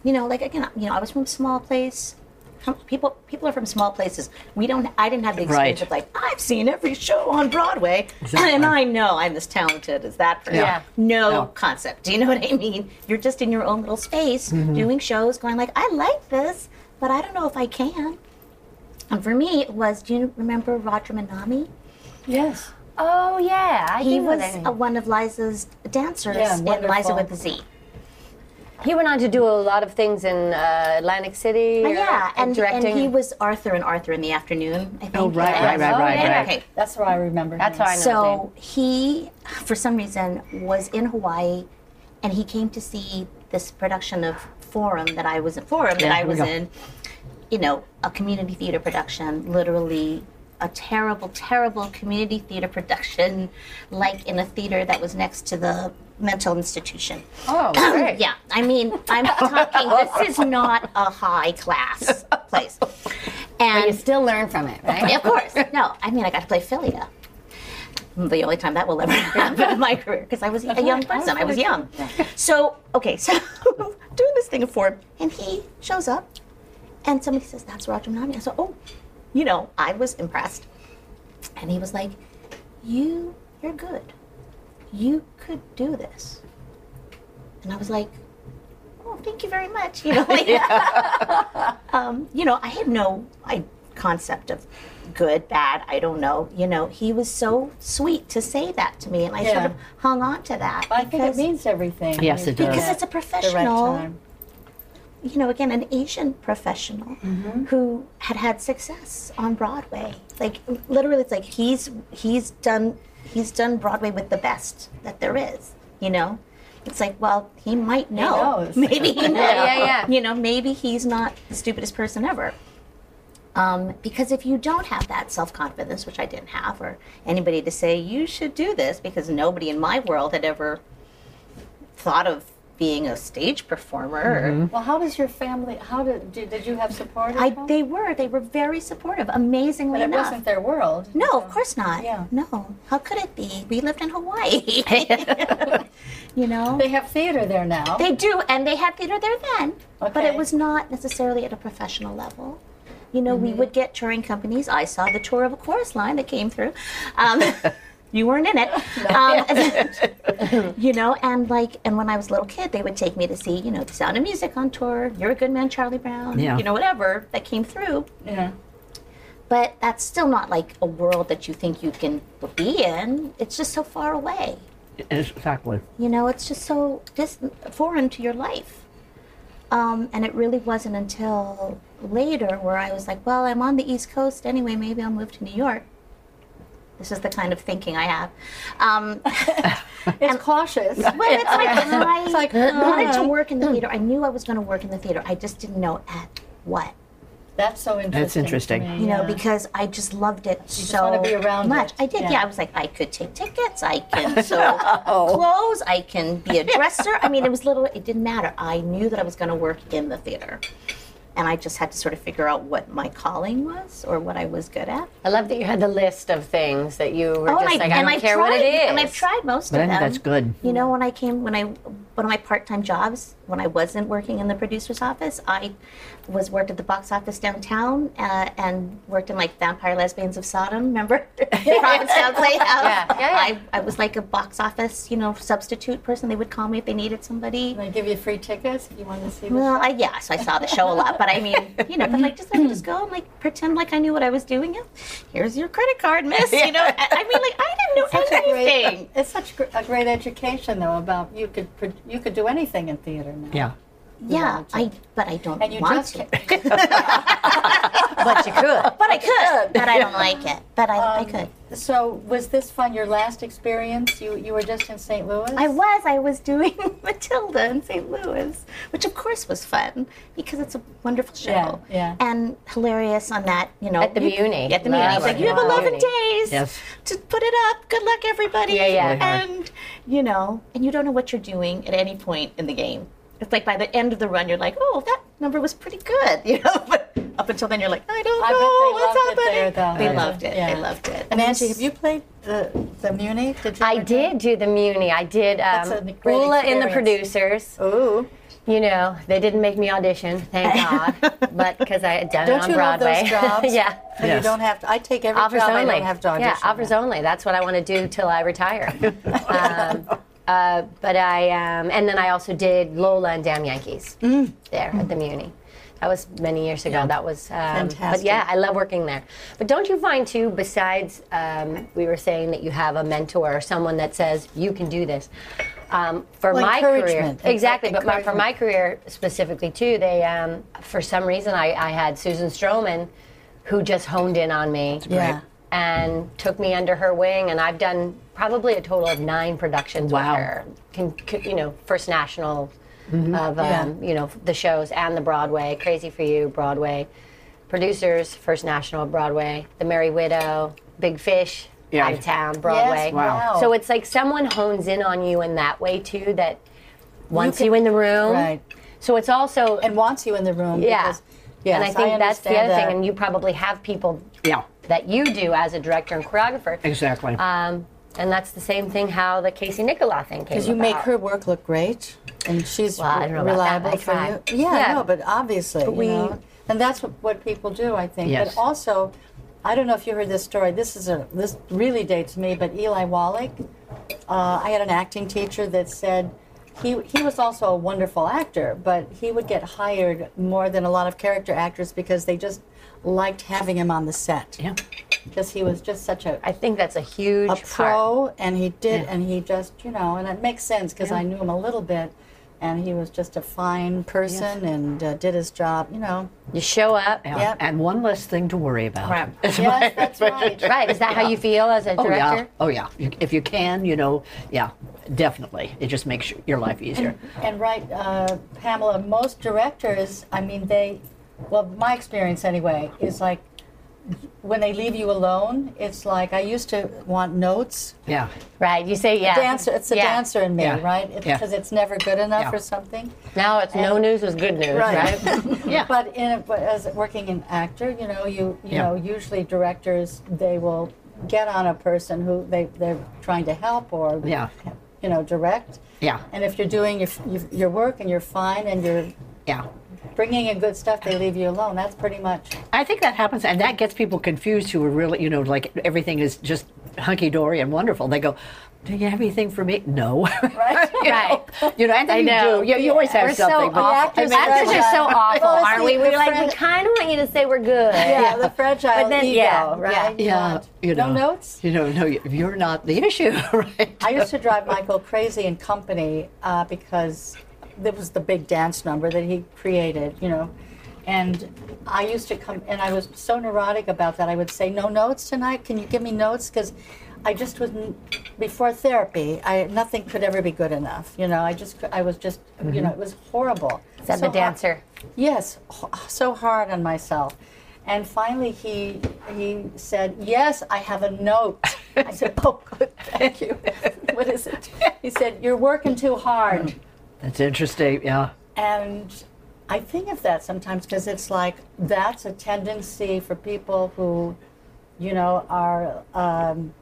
You know, like again, you know, I was from a small place. From- People people are from small places. We don't. I didn't have the experience Right. of like I've seen every show on Broadway, and I know I'm as talented as that person. Yeah. No Yeah. concept. Do you know what I mean? You're just in your own little space doing shows, going like, I like this, but I don't know if I can. And for me, it was. Do you remember Roger Minami? Yes. Oh yeah, I He do know was that name. uh, one of Liza's dancers Yeah, in Liza with the Z. He went on to do a lot of things in uh, Atlantic City. Uh, or- yeah, and, directing. and he was Arthur and Arthur in the afternoon. I think. Oh, right, Yeah. right, right, Oh, right, yeah. right. Okay, That's why I remember. That's him. why I know his name. so he, for some reason, was in Hawaii, and he came to see this production of Forum that I was in. Forum that Yeah, I was in. You know, a community theater production, literally a terrible, terrible community theater production, like in a theater that was next to the mental institution. Oh, great. Yeah, I mean, I'm talking. this is not a high class place, and You still learn from it, right? of course, no. I mean, I got to play Philia. The only time that will ever happen in my career because I was a young person. I was young. So okay, so doing this thing for him, and he shows up, and somebody says, "That's Roger Minami." I said, "Oh, you know, I was impressed," and he was like, "You, you're good. You could do this," and I was like, "Oh, thank you very much." You know, like, um, you know, I had no I, concept of good, bad. I don't know. You know, he was so sweet to say that to me, and I Yeah. sort of hung on to that. I think it means everything. Yes, it does. because it's a The right professional you know, again, an Asian professional who had had success on Broadway. Like literally, it's like he's he's done he's done Broadway with the best that there is. You know, it's like well, he might know. knows. Maybe he knows. yeah, yeah. You know, maybe he's not the stupidest person ever. Um, because if you don't have that self confidence, which I didn't have, or anybody to say you should do this, because nobody in my world had ever thought of being a stage performer. Well, how does your family? How did did, did you have support? I, home? they were. They were very supportive, amazingly but it enough. wasn't their world. no, of course not. Yeah. No. How could it be? We lived in Hawaii. you know? They have theater there now. They do, and they had theater there then, Okay. but it was not necessarily at a professional level. You know, Mm-hmm. we would get touring companies. I saw the tour of a chorus line that came through. Um, you weren't in it. Um, you know, and like, and when I was a little kid, they would take me to see, you know, The Sound of Music on tour, You're a Good Man, Charlie Brown, Yeah. you know, whatever that came through. yeah. But that's still not like a world that you think you can be in. It's just so far away. Exactly. You know, it's just so dis- foreign to your life. Um, and it really wasn't until later where I was like, well, I'm on the East Coast anyway, maybe I'll move to New York. This is the kind of thinking I have. Um, It's cautious. well, it's like I It's like, wanted to work in the theater. I knew I was going to work in the theater. I just didn't know at what. That's so interesting. That's interesting. me, you know, yeah. because I just loved it just so wanna be around much. it. I did, yeah. Yeah. I was like, I could take tickets, I can sew clothes, I can be a dresser. I mean, it was little. it didn't matter. I knew that I was going to work in the theater. And I just had to sort of figure out what my calling was or what I was good at. I love that you had the list of things that you were Oh, just and, like, I, I don't I've care tried, what it is. And I've tried most But I of think them. that's good. You know, when I came, when I, one of my part-time jobs, when I wasn't working in the producer's office, I was worked at the box office downtown uh, and worked in like Vampire Lesbians of Sodom. Remember, Provincetown Playhouse? Yeah, yeah, yeah. I, I was like a box office, you know, substitute person. They would call me if they needed somebody. They give you free tickets if you wanted to see Well. I, yeah, so I saw the show a lot, but I mean, you know, but like just let me just go and like pretend like I knew what I was doing. Yeah, Here's your credit card, miss. You know, I, I mean, like I didn't know great- anything. It's such a great education, though, about you could you could do anything in theater now. Yeah. Yeah. I but I don't And you want just to. but you could. But I could. But I don't like it. But I, I Um, could. So was this fun? Your last experience? You you were just in St. Louis. I was. I was doing Matilda in St. Louis, which of course was fun because it's a wonderful show. Yeah, yeah. And hilarious on that, you know. At the you- Muny. At the Muny. Love It's like, you have 11 Muny. days Yes. to put it up. Good luck, everybody. Yeah, yeah. And, you know, and you don't know what you're doing at any point in the game. It's like by the end of the run, you're like, oh, that number was pretty good, you know. But up until then, you're like, I don't I know they what's loved it happening. there. They Yeah. loved it. Yeah. They loved it. And Angie, have you played the the Muny? Did you? I ever do it? did do the Muny. I did That's um, a great Ulla in the producers. Ooh. You know, they didn't make me audition, thank God, but because I had done Don't it on you love Broadway. those jobs? yeah. But Yes. you don't have to. I take every Offers job. only. I don't have to audition. yeah, offers only. That's what I want to do till I retire. um, uh, but I, um, and then I also did Lola and Damn Yankees Mm. there at the Muny. That was many years ago. That was, um, but yeah, I love working there. But don't you find too, besides um, we were saying that you have a mentor or someone that says you can do this. Um, for Well, my career, exactly. But my, for my career specifically too, they um, for some reason I, I had Susan Stroman, who just honed in on me Yeah. And took me under her wing, and I've done probably a total of nine productions Wow. with her. Con, con- you know, First National Mm-hmm. of um, Yeah. you know the shows and the Broadway, Crazy for You, Broadway, producers, First National, Broadway, The Merry Widow, Big Fish, Yeah. Out of Town, Broadway. Yes, wow. So it's like someone hones in on you in that way too. That wants can- you, in the room. Right. So it's also And wants you in the room. yeah. Because, yes, and I think that's the understand other that. thing. And you probably have people Yeah, that you do as a director and choreographer. exactly. Um, and that's the same thing how the Casey Nicholaw thing came Because you make about. her work look great, and she's Well, I don't know about that, reliable but I for try. you. Yeah, Yeah. no, but obviously, But you we- know, and that's what, what people do, I think. Yes. But also, I don't know if you heard this story. This is a this really dates me, but Eli Wallach. Uh, I had an acting teacher that said he he was also a wonderful actor, but he would get hired more than a lot of character actors because they just liked having him on the set. yeah. Because he was just such a I think that's a huge a part. pro, and he did, and he just, you know, and it makes sense because I knew him a little bit, and he was just a fine person and uh, did his job, you know. You show up. Yeah. Yep. And one less thing to worry about. Right. Yes, that's right. Right. Is that how you feel as a director? Oh yeah. director? Oh yeah. If you can, you know, yeah, definitely. It just makes your life easier. And right, uh, Pamela, most directors, I mean, they, well, my experience anyway, is like when they leave you alone, it's like I used to want notes. Yeah. Right. You say yeah. Dancer, it's the Yeah. dancer in me, Yeah. right? Yeah. Because it's never good enough Yeah. or something. Now it's no news is good news, right? Yeah. But in a, as working an actor, you know, you you Yeah. know, usually directors they will get on a person who they they're trying to help or Yeah. you know direct. Yeah. And if you're doing your your- your work and you're fine and you're Yeah. Bringing in good stuff, they leave you alone. That's pretty much. I think that happens, and that gets people confused who are really, you know, like everything is just hunky dory and wonderful. They go, "Do you have anything for me?" No. Right. you Right. Know? You know, and then I you know. do. You, you always have We're something. so but awful. I mean, Actors are so awful, Well, aren't we? We're like, we kind of want you to say we're good. Yeah, the fragile But then- ego, yeah, right? You yeah, you know, No notes. You know, no, you- you're not the issue, right? I used to drive Michael crazy in company uh, because there was the big dance number that he created, you know. And I used to come, and I was so neurotic about that. I would say, "No notes tonight. Can you give me notes?" Because I just was n- before therapy. I nothing could ever be good enough. You know, I just I was just you mm-hmm. know it was horrible. Is that So the dancer? Yes, so hard on myself. And finally, he he said, "Yes, I have a note." I said, "Oh, good, thank you." what is it? He said, "You're working too hard." Mm. That's interesting. Yeah. And I think of that sometimes because it's like that's a tendency for people who, you know, are um,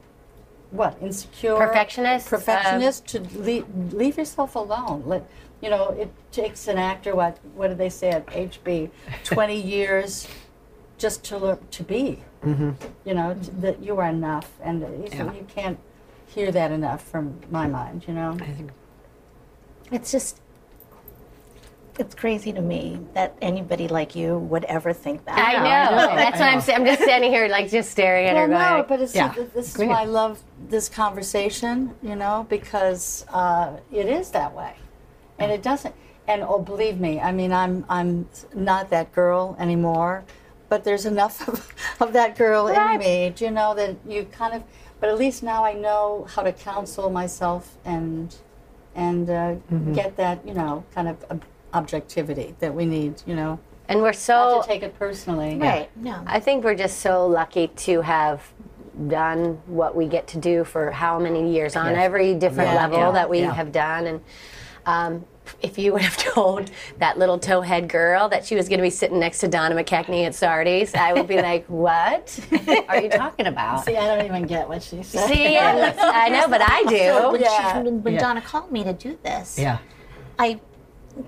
what insecure, perfectionist perfectionists to leave, leave yourself alone. Let you know it takes an actor what what did they say at HB, twenty years, just to learn to be. You know t- that you are enough, and Yeah. you can't hear that enough from my mind. You know. I think It's just, it's crazy to me that anybody like you would ever think that. I know. That's what I'm saying. I'm just standing here, like, just staring at Well, her, going, no, but it's, Yeah. this is Great. why I love this conversation, you know, because uh, it is that way, and it doesn't. And oh, believe me, I mean, I'm I'm not that girl anymore, but there's enough of, of that girl Right. in me, do you know, that you kind of, but at least now I know how to counsel myself and, and uh, Mm-hmm. get that, you know, kind of ob- objectivity that we need, you know, And we're not so to take it personally. Right. No. I think we're just so lucky to have done what we get to do for how many years on every different Yeah, level yeah, that we yeah. have done. And um, if you would have told that little towhead girl that she was going to be sitting next to Donna McKechnie at Sardi's, I would be like, "What are you talking about?" See, I don't even get what she said. See, and I know, but I do. when, Yeah. she, when, when Yeah. Donna called me to do this, Yeah. I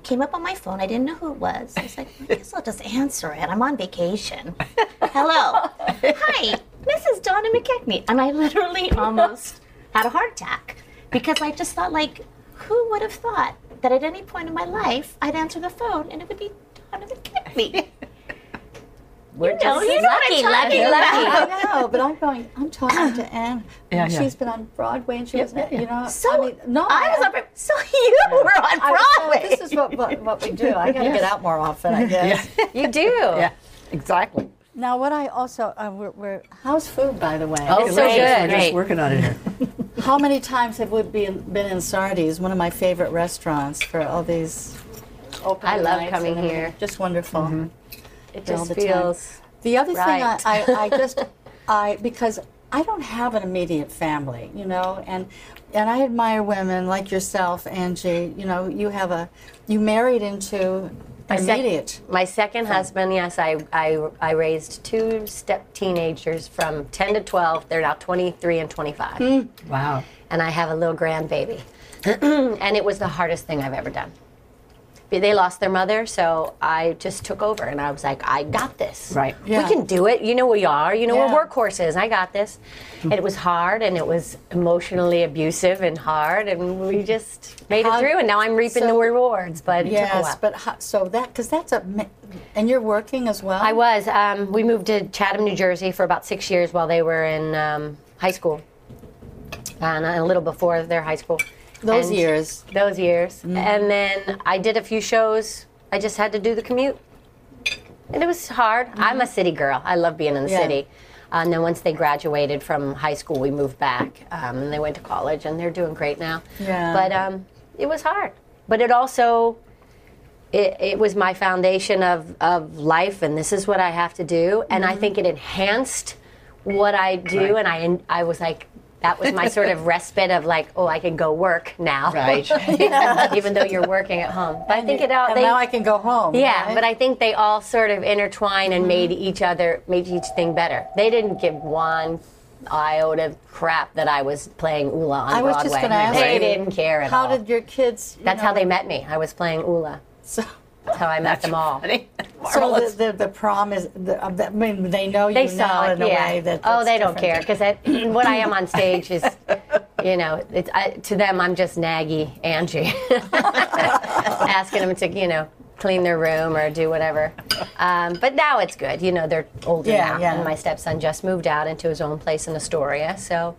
came up on my phone. I didn't know who it was. I was like, I guess I'll just answer it. I'm on vacation. Hello. Hi, this is Donna McKechnie. And I literally almost had a heart attack because I just thought, like, who would have thought that at any point in my life I'd answer the phone and it would be Donna McKechnie? We're You know, just you know lucky, lucky, lucky. I know, but I'm going. I'm talking to Ann. Yeah, yeah. She's been on Broadway, and she was, you know. So I mean, no, I was on. Bro- So you were on I- so Broadway. this is what, what, what we do. I got to Yes. get out more often, I guess. You do. Yeah. Exactly. Now, what I also uh, we're, we're how's food, by the way? Oh, so Great. good. We're just Great. working on it here. How many times have we been been in Sardi's, one of my favorite restaurants, for all these open I love coming here. Just wonderful. Mm-hmm. It just the time. feels. The other thing I, I, I just I because I don't have an immediate family, you know, and and I admire women like yourself, Angie. You know, you have a you married into My sec- immediate. My second husband, yes, I, I, I raised two step teenagers from 10 to 12. They're now 23 and 25. Wow. And I have a little grandbaby. and it was the hardest thing I've ever done. They lost their mother, so I just took over and I was like, I got this. Right. Yeah. We can do it. You know we are. You know Yeah. we're workhorses. I got this. And it was hard and it was emotionally abusive and hard and we just made How- it through and now I'm reaping the rewards. But it took a Yes, while. but how, so that because that's a and you're working as well. I was. Um, we moved to Chatham, New Jersey for about six years while they were in um, high school, and a little before their high school. Those And- years. Those years. And then I did a few shows. I just had to do the commute. And it was hard. I'm a city girl. I love being in the Yeah. city. And then once they graduated from high school, we moved back. Um, and they went to college, and they're doing great now. Yeah. But um, it was hard. But it also it, it was my foundation of, of life and this is what I have to do and Mm-hmm. I think it enhanced what I do and I I was like that was my sort of respite of like oh I can go work now Right. even though you're working at home but I think it all and they, now I can go home. yeah right? but I think they all sort of intertwine and mm-hmm. made each other made each thing better they didn't give one iota of crap that I was playing Ulla on I was Broadway just going to ask they you, didn't care at How all did your kids? you that's how they met me I was playing Ulla So, that's how I met them all so the, the, the prom is. The, uh, I mean, they know you they now saw it, in a yeah. way that. oh, that's they don't care because what I am on stage is, you know, it's I, to them I'm just naggy Angie, asking them to, you know, clean their room or do whatever. Um, but now it's good. You know, they're older Yeah, now, yeah. and my stepson just moved out into his own place in Astoria, so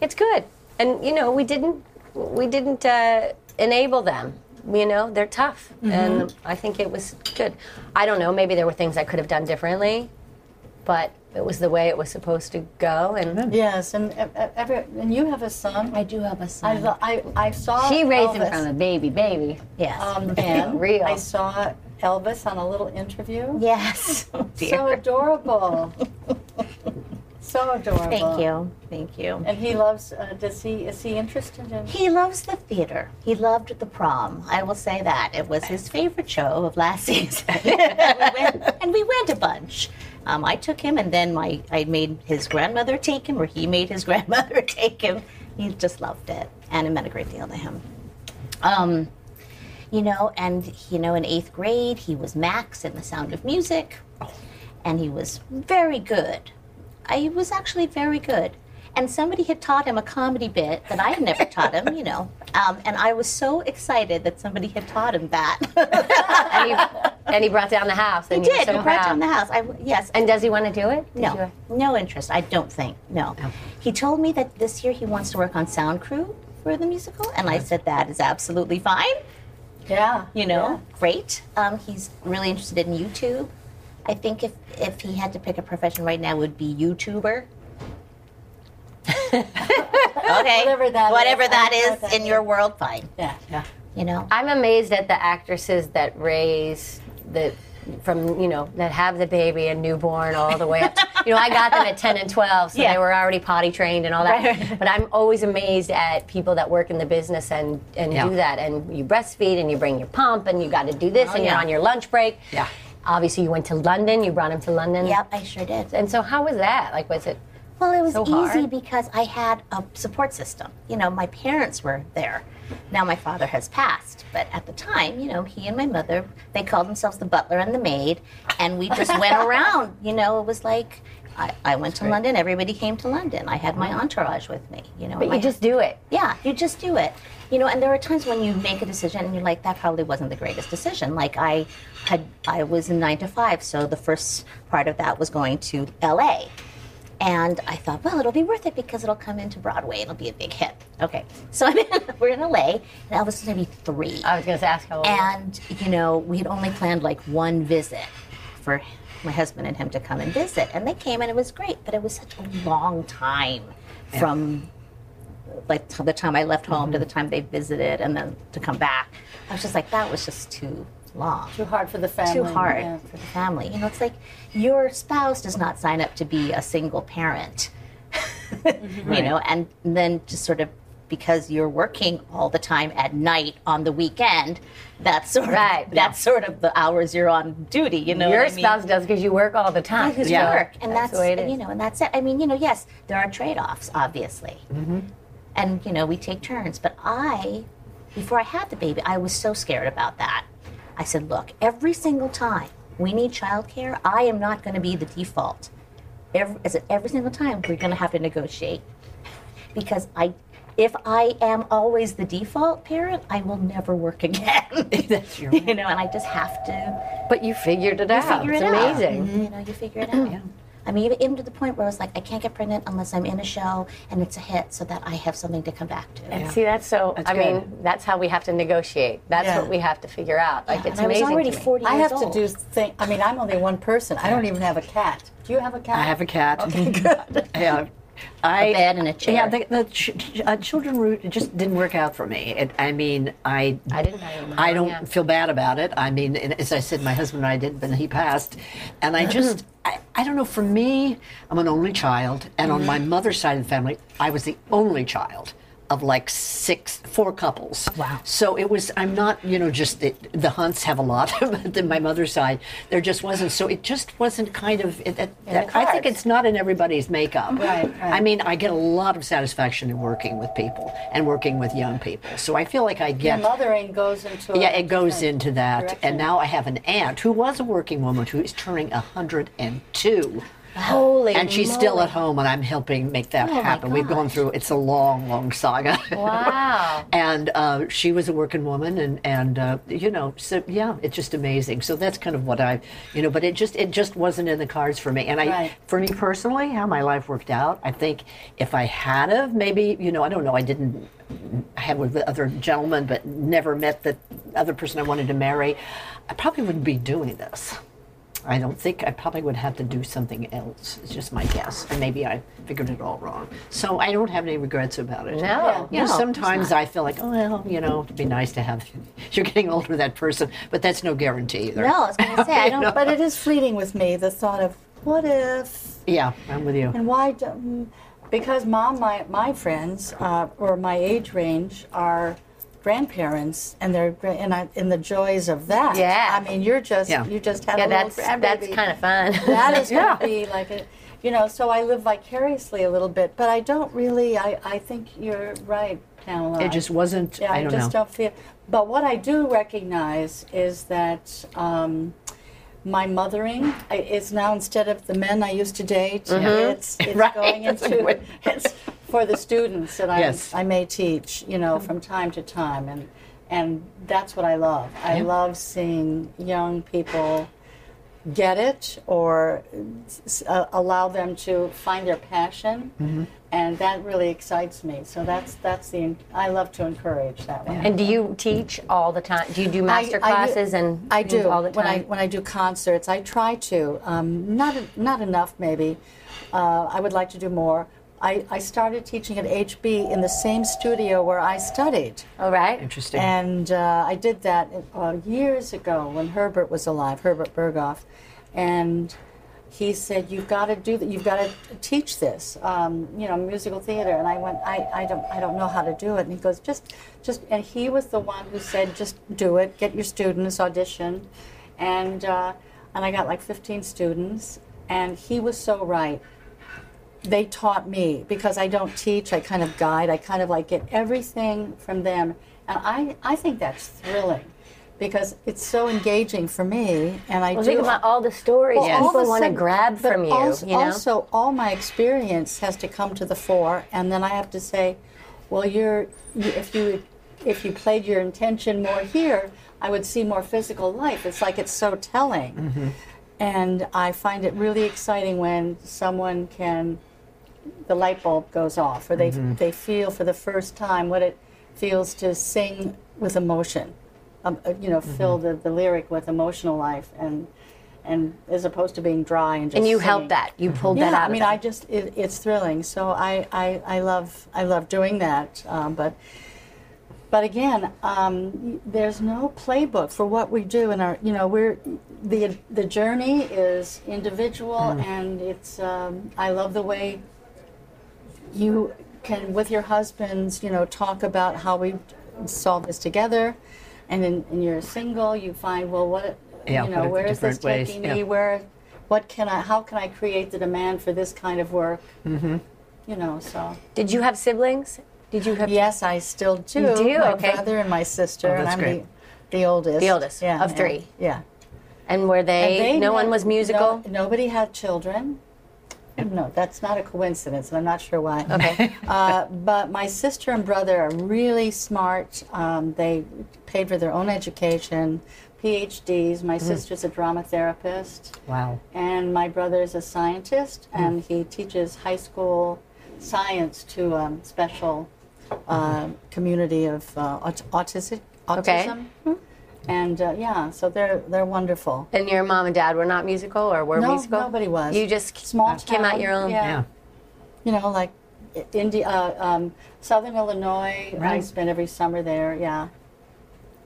it's good. And you know, we didn't we didn't uh, enable them. You know, they're tough, Mm-hmm. and I think it was good. I don't know. Maybe there were things I could have done differently, but it was the way it was supposed to go. And Yes, and every, and you have a son. I do have a son. lo- I, I saw. she raised him from a baby, baby. yes. Um, and Real. I saw Elvis on a little interview. yes. So adorable. So adorable. Thank you. Thank you. And he loves. Uh, does he? Is he interested in? He loves the theater. He loved the prom. I will say that. It was his favorite show of last season. we went, and we went a bunch. Um, I took him, and then my I made his grandmother take him, or he made his grandmother take him. He just loved it, and it meant a great deal to him. Um, you know, and you know, in eighth grade, he was Max in The Sound of Music, and he was very good. I was actually very good. And somebody had taught him a comedy bit that I had never taught him, you know. Um, and I was so excited that somebody had taught him that. and, he, and he brought down the house. he And you were did. So he brought down the house. I, yes. And does he want to do it? Did no, you- no interest. I don't think. No. He told me that this year he wants to work on sound crew for the musical, and I said that is absolutely fine. Yeah. You know, great. Um, he's really interested in YouTube. I think if if he had to pick a profession right now, it would be YouTuber. okay, Whatever that whatever is, that I know is that in your world, fine. Yeah. Yeah. You know, I'm amazed at the actresses that raise the from you know that have the baby and newborn all the way up. to- you know, I got them at 10 and 12, so Yeah. they were already potty trained and all that. Right, right. But I'm always amazed at people that work in the business and and Yeah. do that. And you breastfeed and you bring your pump and you got to do this oh, and you're on your lunch break. Yeah. Obviously, you went to London. You brought him to London. yep, I sure did. And so, how was that? Like, was it? Well, it was So easy hard. because I had a support system. You know, my parents were there. Now my father has passed, but at the time, you know, he and my mother, they called themselves the butler and the maid, and we just went around. You know, it was like I, I went to London, everybody came to London. I had my entourage with me, you know. But you just do it. yeah, you just do it. You know, and there are times when you make a decision and you're like, that probably wasn't the greatest decision. Like I had, I was in nine to five, so the first part of that was going to L.A. And I thought, well, it'll be worth it because it'll come into Broadway. It'll be a big hit. Okay, so I'm in, we're in LA, and Elvis was going to be three. I was going to ask how old. And, you know, we had only planned like one visit for my husband and him to come and visit. And they came and it was great, but it was such a long time from like the time I left home to the mm-hmm. time they visited and then to come back. I was just like, that was just too long. Too hard for the family. Too hard yeah. for the family. You know, it's like your spouse does not sign up to be a single parent. Mm-hmm. You know, and then just sort of because you're working all the time at night on the weekend, that's sort of Right. that's sort of the hours you're on duty. You know, Your what I mean? spouse does because you work all the time. Because So work, and that's, the way it is. you know, and that's it. I mean, you know, yes, there are trade-offs, obviously, mm-hmm. And you know, we take turns. But I, before I had the baby, I was so scared about that. I said, look, every single time we need childcare, I am not going to be the default. Every, every single time we're going to have to negotiate because I. If I am always the default parent, I will never work again. You know, and I just have to But you figured it you out. figure it's it out. amazing. Mm-hmm. You know, you figure it out. I mean, even, even to the point where I was like, I can't get pregnant unless I'm in a show and it's a hit, so that I have something to come back to. And see, that's so. That's I good. mean, that's how we have to negotiate. That's Yeah. what we have to figure out. Like Yeah, it's and I was amazing. already to me. 40 I years have to do things, I mean, I'm only one person. I don't even have a cat. Do you have a cat? I have a cat. Okay, good. Yeah. I, A bed and a chair. Yeah, the, the ch- uh, children route just didn't work out for me. It, I mean, I I didn't have I don't yeah. feel bad about it. I mean, as I said, my husband and I did, but he passed, and I just I, I don't know. For me, I'm an only child, and on my mother's side of the family, I was the only child of like six, four couples. Wow. So it was. I'm not, you know, just the, the Hunts have a lot, but then my mother's side, there just wasn't. So it just wasn't kind of. It, it, I think it's not in everybody's makeup. Right, right. I mean, I get a lot of satisfaction in working with people and working with young people. So I feel like I Your get. mothering goes into. Yeah, it goes into that. direction. And now I have an aunt who was a working woman who is turning 102. Holy And she's still at home, and I'm helping make that Oh, happen. We've gone through it's a long, long saga. Wow. and uh, she was a working woman, and and uh, you know, so yeah, it's just amazing. So that's kind of what I, you know, but it just it just wasn't in the cards for me. And I, Right. for me personally, how my life worked out, I think if I had of maybe, you know, I don't know, I didn't have with the other gentlemen, but never met the other person I wanted to marry, I probably wouldn't be doing this. I don't think I probably would have to do something else. It's just my guess, and maybe I figured it all wrong. So I don't have any regrets about it. No. You know, No, sometimes I feel like, oh well, you know, it'd be nice to have. You're getting older that person, but that's no guarantee either. no, I was going to say, I don't. But it is fleeting with me. The thought of what if Yeah, I'm with you. And why? Do, because mom, my my friends, uh, or my age range, are grandparents, and they're and I, in the joys of that. Yeah. I mean, you're just Yeah. you just had Yeah, a little that's grandbaby. that's kind of fun. That is Yeah. going to be like a, you know. So I live vicariously a little bit, but I don't really. I I think you're right, Pamela. It just wasn't. Yeah, I I, don't just know. don't feel. But what I do recognize is that um, my mothering i- is now instead of the men I used to date, it's, it's Right, going into it's for the students that I Yes. I may teach, you know, from time to time, and and that's what I love. I love seeing young people get it or uh, allow them to find their passion, Mm-hmm. and that really excites me. So that's that's the I love to encourage that one. And do you teach all the time? Do you do I- master I do- classes and I do all the time when I when I do concerts. I try to um, not not enough maybe. Uh, I would like to do more. I, I started teaching at HB in the same studio where I studied. All right. Interesting. And uh, I did that uh, years ago when Herbert was alive, Herbert Berghof, and he said, "You've got to do that. You've got to teach this, um, you know, musical theater." And I went, I, "I don't, I don't know how to do it." And he goes, "Just, just." And he was the one who said, "Just do it. Get your students audition," and uh, and I got like 15 students, and he was so right they taught me because I don't teach, I kind of guide, I kind of like get everything from them. And I, I think that's thrilling because it's so engaging for me. And I Well, do think about all the stories Well, all of people want to grab from you. Also, you know. also, all my experience has to come to the fore, and then I have to say, well, you're you, if you if you played your intention more here, I would see more physical life. It's like it's so telling, mm-hmm. and I find it really exciting when someone can the light bulb goes off, or they they feel for the first time what it feels to sing with emotion, um, uh, you know, fill the, the lyric with emotional life, and and as opposed to being dry and just. and you singing. helped that. You pulled Yeah, that out. I mean, of I just it, it's thrilling. So I, I I love I love doing that, um, but. But again, um, there's no playbook for what we do in our. You know, we're the the journey is individual, and it's. Um, I love the way you can, with your husbands, you know, talk about how we solve this together, and then and you're single, you find well, what Yeah, you know, where is this ways? taking Yeah. me? Where, what can I? How can I create the demand for this kind of work? Mm-hmm. You know, so. Did you have siblings? Did you have Yes, I still do. You do? My Okay. brother and my sister, Oh, and that's I'm great. the, the oldest. The oldest yeah, of yeah, three. Yeah. And were they? And they no ne- one was musical. no- nobody had children. No, that's not a coincidence, and I'm not sure why. Okay. Uh, but my sister and brother are really smart. Um, they paid for their own education, PhDs. Mm-hmm. My sister's a drama therapist, Wow. and my brother's a scientist, Hmm. and he teaches high school science to a special uh, community of uh, aut- autistic Okay. autism. And uh, yeah, so they're they're wonderful. and your mom and dad were not musical, or were No, musical? nobody was. You just Small came out your own. yeah. Yeah. You know, like I- India, uh, um, Southern Illinois. Right. I spent every summer there. Yeah.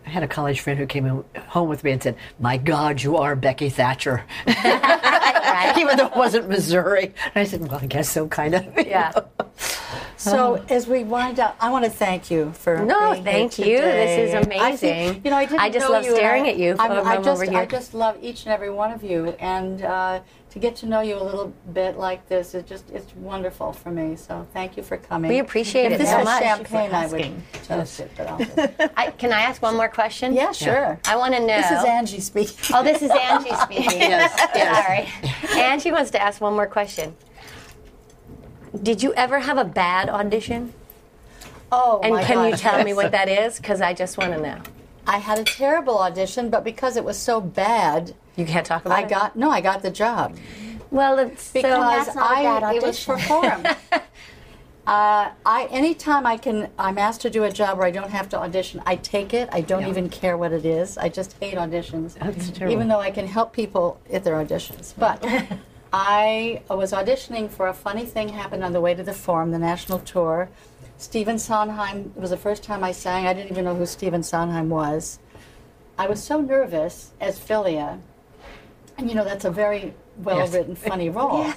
I had a college friend who came in, home with me and said, "My God, you are Becky Thatcher," even though it wasn't Missouri. And I said, "Well, I guess so, kind of." Yeah. Know. So as we wind up, I want to thank you for No, being thank here you. This today. is I think- amazing. you know, I didn't I just know love you, staring I- at you I'm- from I over just, here. I just love each and every one of you, and uh, to get to know you a little bit like this is just it's wonderful for me. So thank you for coming. We appreciate if it so much. champagne, I would toast it, but I'll just, I, can I ask one more question? yeah, sure. I want to know. This is Angie speaking. Oh, this is Angie speaking. Yes, yes. Sorry. Angie wants to ask one more question. Did you ever have a bad audition? Oh, And my can you tell me what that is? Because I just want to know. I had a terrible audition, but because it was so bad, You can't talk about I it. I got no, I got the job Well, it's because so. that's not a I bad it was for audition. forum. Uh, I anytime I can, I'm asked to do a job where I don't have to audition. I take it. I don't even care what it is. I just hate auditions, That's terrible. even though I can help people at their auditions. But I was auditioning for a funny thing happened on the way to the forum, the national tour. Stephen Sondheim. It was the first time I sang. I didn't even know who Stephen Sondheim was. I was so nervous as Philia, and you know that's a very well written, funny role.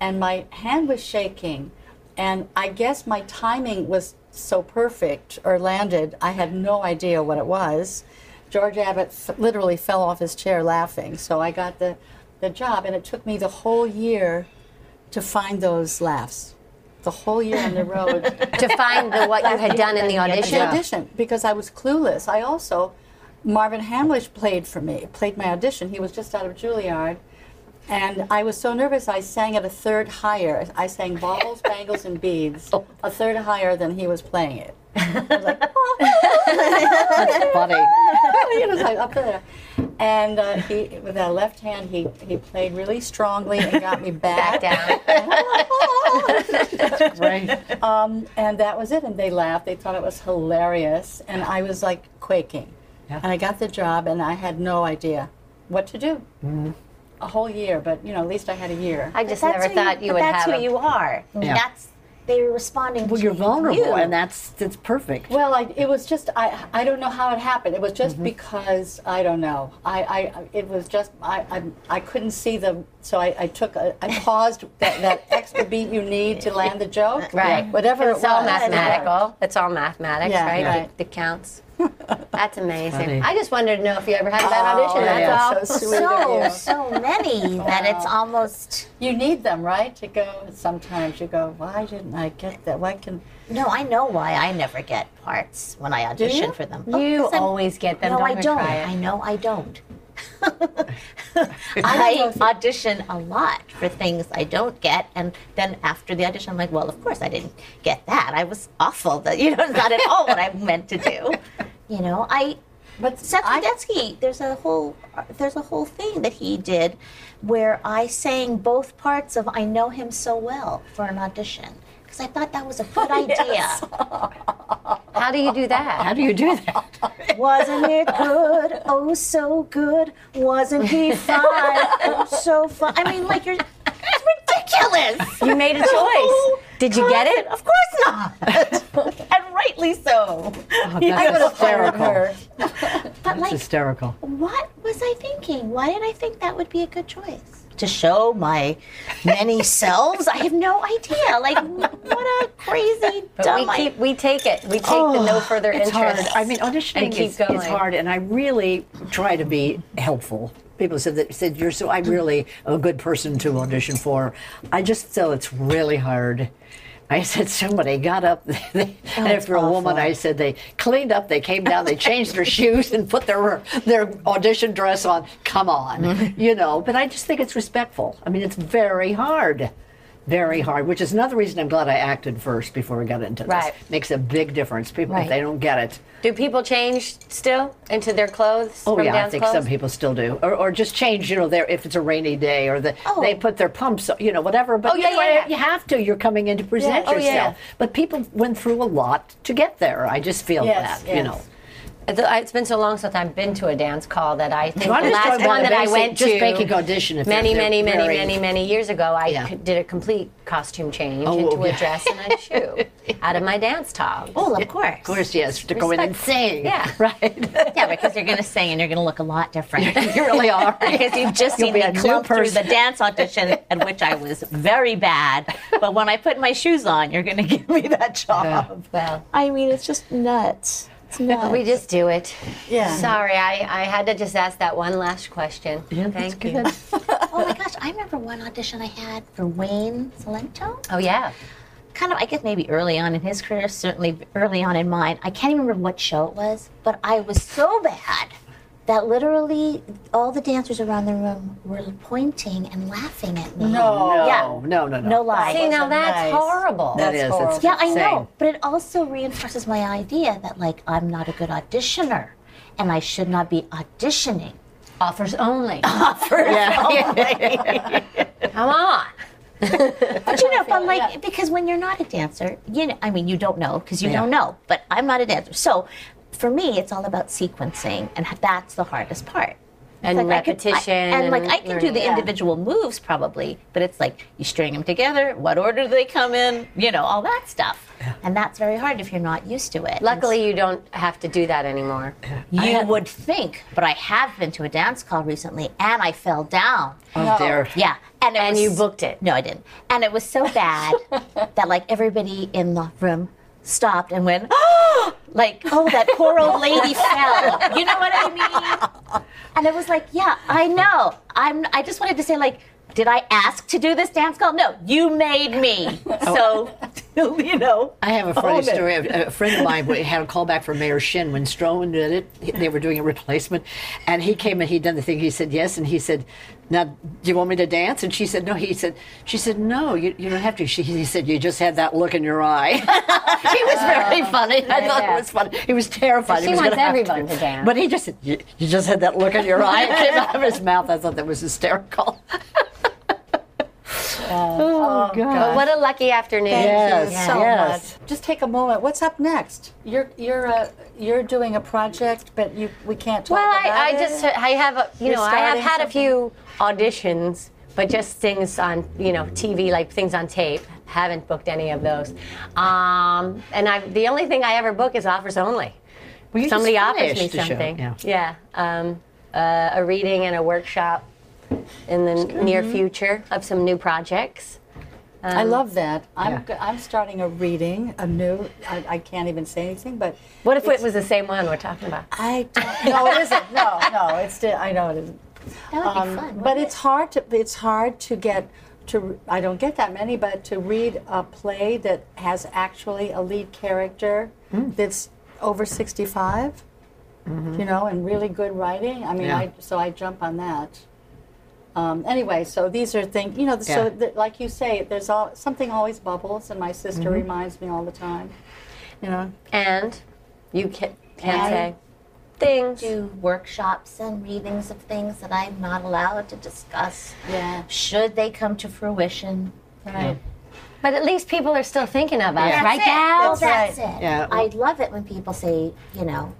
And my hand was shaking, and I guess my timing was so perfect or landed. I had no idea what it was. George Abbott f- literally fell off his chair laughing. So I got the, the job, and it took me the whole year to find those laughs. The whole year on the road. to find the, what you had done in the the audition. audition because I was clueless. I also Marvin Hamlisch played for me, played my audition. He was just out of Juilliard. And I was so nervous, I sang at a third higher. I sang Baubles, Bangles, and Beads, oh. a third higher than he was playing it. I was like, oh. That's funny. know, it's like up there. And uh, he, with that left hand, he, he played really strongly and got me back. Back down. Right. Um, and that was it. And they laughed. They thought it was hilarious. And I was like quaking. Yeah. And I got the job, and I had no idea what to do. Mm-hmm. A whole year, but you know, at least I had a year. I just never thought you but would that's have who a- you are. Yeah. That's they were responding Well, to you're vulnerable, you. and that's that's perfect. Well, I, it was just I, I don't know how it happened. It was just Mm-hmm. because I don't know. I, I it was just I, I, I couldn't see the so I, I took a, I paused that, that extra beat you need to land the joke. Right. Whatever It's it all mathematical. It's all mathematics, Yeah, right? right. The, the counts. That's amazing. funny. I just wanted to know if you ever had a bad audition. Oh, That's yeah, all. so sweet of so you. so many that it's almost You need them, right? To go. Sometimes you go. Why didn't I get that? Why can? no. I know why I never get parts when I audition for them. You 'cause I'm- always get them. No, Don't I don't. I know I don't. I audition a lot for things I don't get, and then after the audition, I'm like, well, of course I didn't get that. I was awful. That you know, not at all what I meant to do. You know, I. But Seth Rudetsky, there's a whole there's a whole thing that he did where I sang both parts of "I Know Him So Well" for an audition because I thought that was a good idea. How do you do that? How do you do that? Wasn't it good? Oh, so good. Wasn't he fine? Oh, so fun. I mean, like, you're. It's ridiculous. You made a choice. Did you get it? Of course not. and rightly so. Oh, I would that's have fired hysterical. her. But, That's like, hysterical. what was I thinking? Why did I think that would be a good choice? To show my many selves? I have no idea. Like, what a crazy, But dumb we keep we take it. We take the no oh, further Oh, it's interest. hard. I mean, auditioning is, is hard, and I really try to be helpful. People said that said you're so. I'm really a good person to audition for. I just feel it's really hard. I said somebody got up, oh, and after a woman, I said they cleaned up, they came down, they changed their shoes and put their their audition dress on. Come on, mm-hmm. you know. But I just think it's respectful. I mean, it's very hard. Very hard, which is another reason I'm glad I acted first before we got into this. Right. Makes a big difference. People, if they don't get it, Do people change still into their clothes? Oh from yeah, I think clothes? some people still do, or, or just change. You know, their if it's a rainy day, or the Oh. they put their pumps, you know, whatever. But Oh, yeah, you, yeah, yeah. you have to. You're coming in to present Yeah. Oh, yeah. yourself. But people went through a lot to get there. I just feel Yes, that, you yes. know. It's it's been so long since I've been to a dance call that I think So the last one the that I went just to basic audition if many, many, many, very- many, many years ago. I Yeah. did a complete costume change Oh, into yeah. a dress and a shoe out of my dance togs. Oh, of course. Of course, yes, to go in and sing. Yeah. right. Yeah, because you're going to sing and you're going to look a lot different. you really are. because you've just You'll seen be me clump through the dance audition at which I was very bad. But when I put my shoes on, you're going to give me that job. Well, I mean, it's just nuts. It's nuts. we just do it. Yeah. Sorry, I, I had to just ask that one last question. Yeah, Thank that's you. oh my gosh, I remember one audition I had for Wayne Cilento. Oh yeah. Kind of, I guess maybe early on in his career, certainly early on in mine. I can't even remember what show it was, but I was so bad that literally all the dancers around the room were pointing and laughing at me. No. Yeah. No, no, no, no. No lie. See, now that's nice. horrible. That That's is. horrible. It's Yeah, I know. But it also reinforces my idea that, like, I'm not a good auditioner and I should not be auditioning. Offers only. Offers yeah. Only. Come on. But you know, but like, because when you're not a dancer, you know, I mean, you don't know because you Yeah. don't know, but I'm not a dancer. So for me, it's all about sequencing, and that's the hardest part. And like I could- I- repetition and, like I can do the Yeah. individual moves probably, but it's like you string them together. What order do they come in? You know, all that stuff, and that's very hard if you're not used to it. Luckily, you don't have to do that anymore. You would think, but I have been to a dance call recently and I fell down. Oh dear. Yeah. And, it And was- you booked it. No, I didn't. And it was so bad that like everybody in the room stopped and went, oh, like, oh, that poor old lady fell. You know what I mean? And it was like, yeah, I know. I'm. I just wanted to say like. Did I ask to do this dance call? No, you made me. Oh. So, you know. I have a funny story. A a friend of mine had a call back from Mayor Shinn when Stroman did it. They were doing a replacement, and he came and he'd done the thing. He said yes, and he said, now, do you want me to dance? And she said, no. He said, she said, no, you, you don't have to. She, he said, you just had that look in your eye. he was very funny. I thought yeah. it was funny. He was terrified. She he was wants gonna have everyone to dance. But he just said, you, you just had that look in your eye. It came out of his mouth. I thought that was hysterical. oh, God. But what a lucky afternoon. Thank Yes, you so yes. much. Just take a moment. What's up next? You're you're uh, you're doing a project, but you we can't talk Well, about I, I it. just I have a, you You're know I have starting had a few auditions, but just things on you know TV like things on tape. Haven't booked any of those. Um, and I the only thing I ever book is offers only. Well, you Somebody offers me finished the show, something. yeah. Yeah, um, uh, a reading and a workshop in the near future of some new projects. I love that. I'm yeah. I'm starting a reading, a new. I, I can't even say anything, but What if it was the same one we're talking about? I don't. No, it isn't. No, no, it's. Still, I know it isn't. That would Um, be fun. but wouldn't it's hard to it's hard to get to I don't get that many, but to read a play that has actually a lead character Hmm. that's over 65, you know, and really good writing. I mean, Mm-hmm. Yeah. I so I jump on that. Um, anyway, so these are things, you know, so Yeah. like you say, there's all, something always bubbles, and my sister Mm-hmm. reminds me all the time. You know, And you can, can't And- say things. do workshops and readings of things that I'm not allowed to discuss. Yeah. Should they come to fruition? right? But at least people are still thinking of us, Yeah. right, it. Gal? Well, that's right. it. Yeah. I love it when people say, you know,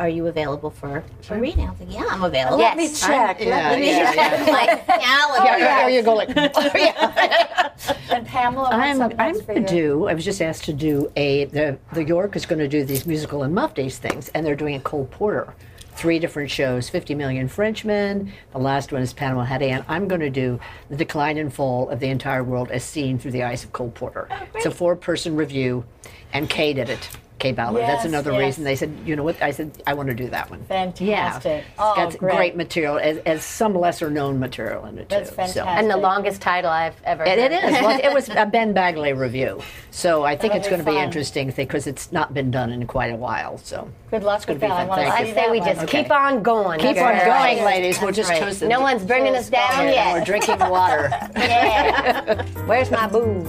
are you available for a reading? I'm like, yeah, I'm available. Yes. Let me check. Yeah, Let me yeah, check. yeah. My calendar. Yeah, there you go. Like, And Pamela, I'm, I'm next going to do, I was just asked to do a, the, the York is going to do these Musicals in Mufti things, and they're doing a Cole Porter. Three different shows 50 Million Frenchmen, the last one is Panama Hat, and I'm going to do The Decline and Fall of the Entire World as Seen Through the Eyes of Cole Porter. it's a four person revue, and Kaye did it. Kaye Ballard. That's another yes. reason they said, you know what? I said, I want to do that one. Fantastic. Yeah. Oh, it's got great. great material, as, as some lesser known material in it, That's too. fantastic. And the longest title I've ever It, it heard. Well, it was a Ben Bagley revue, so I think That'll it's going to be interesting because it's not been done in quite a while. So Good luck gonna with be that. I fun. want to Thank see you. I say that we one. just Okay. keep on going. keep That's on right. going, ladies. We'll just right. toast. No one's bringing us down yet. We're drinking water. Yeah. Where's my booze?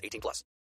18 plus.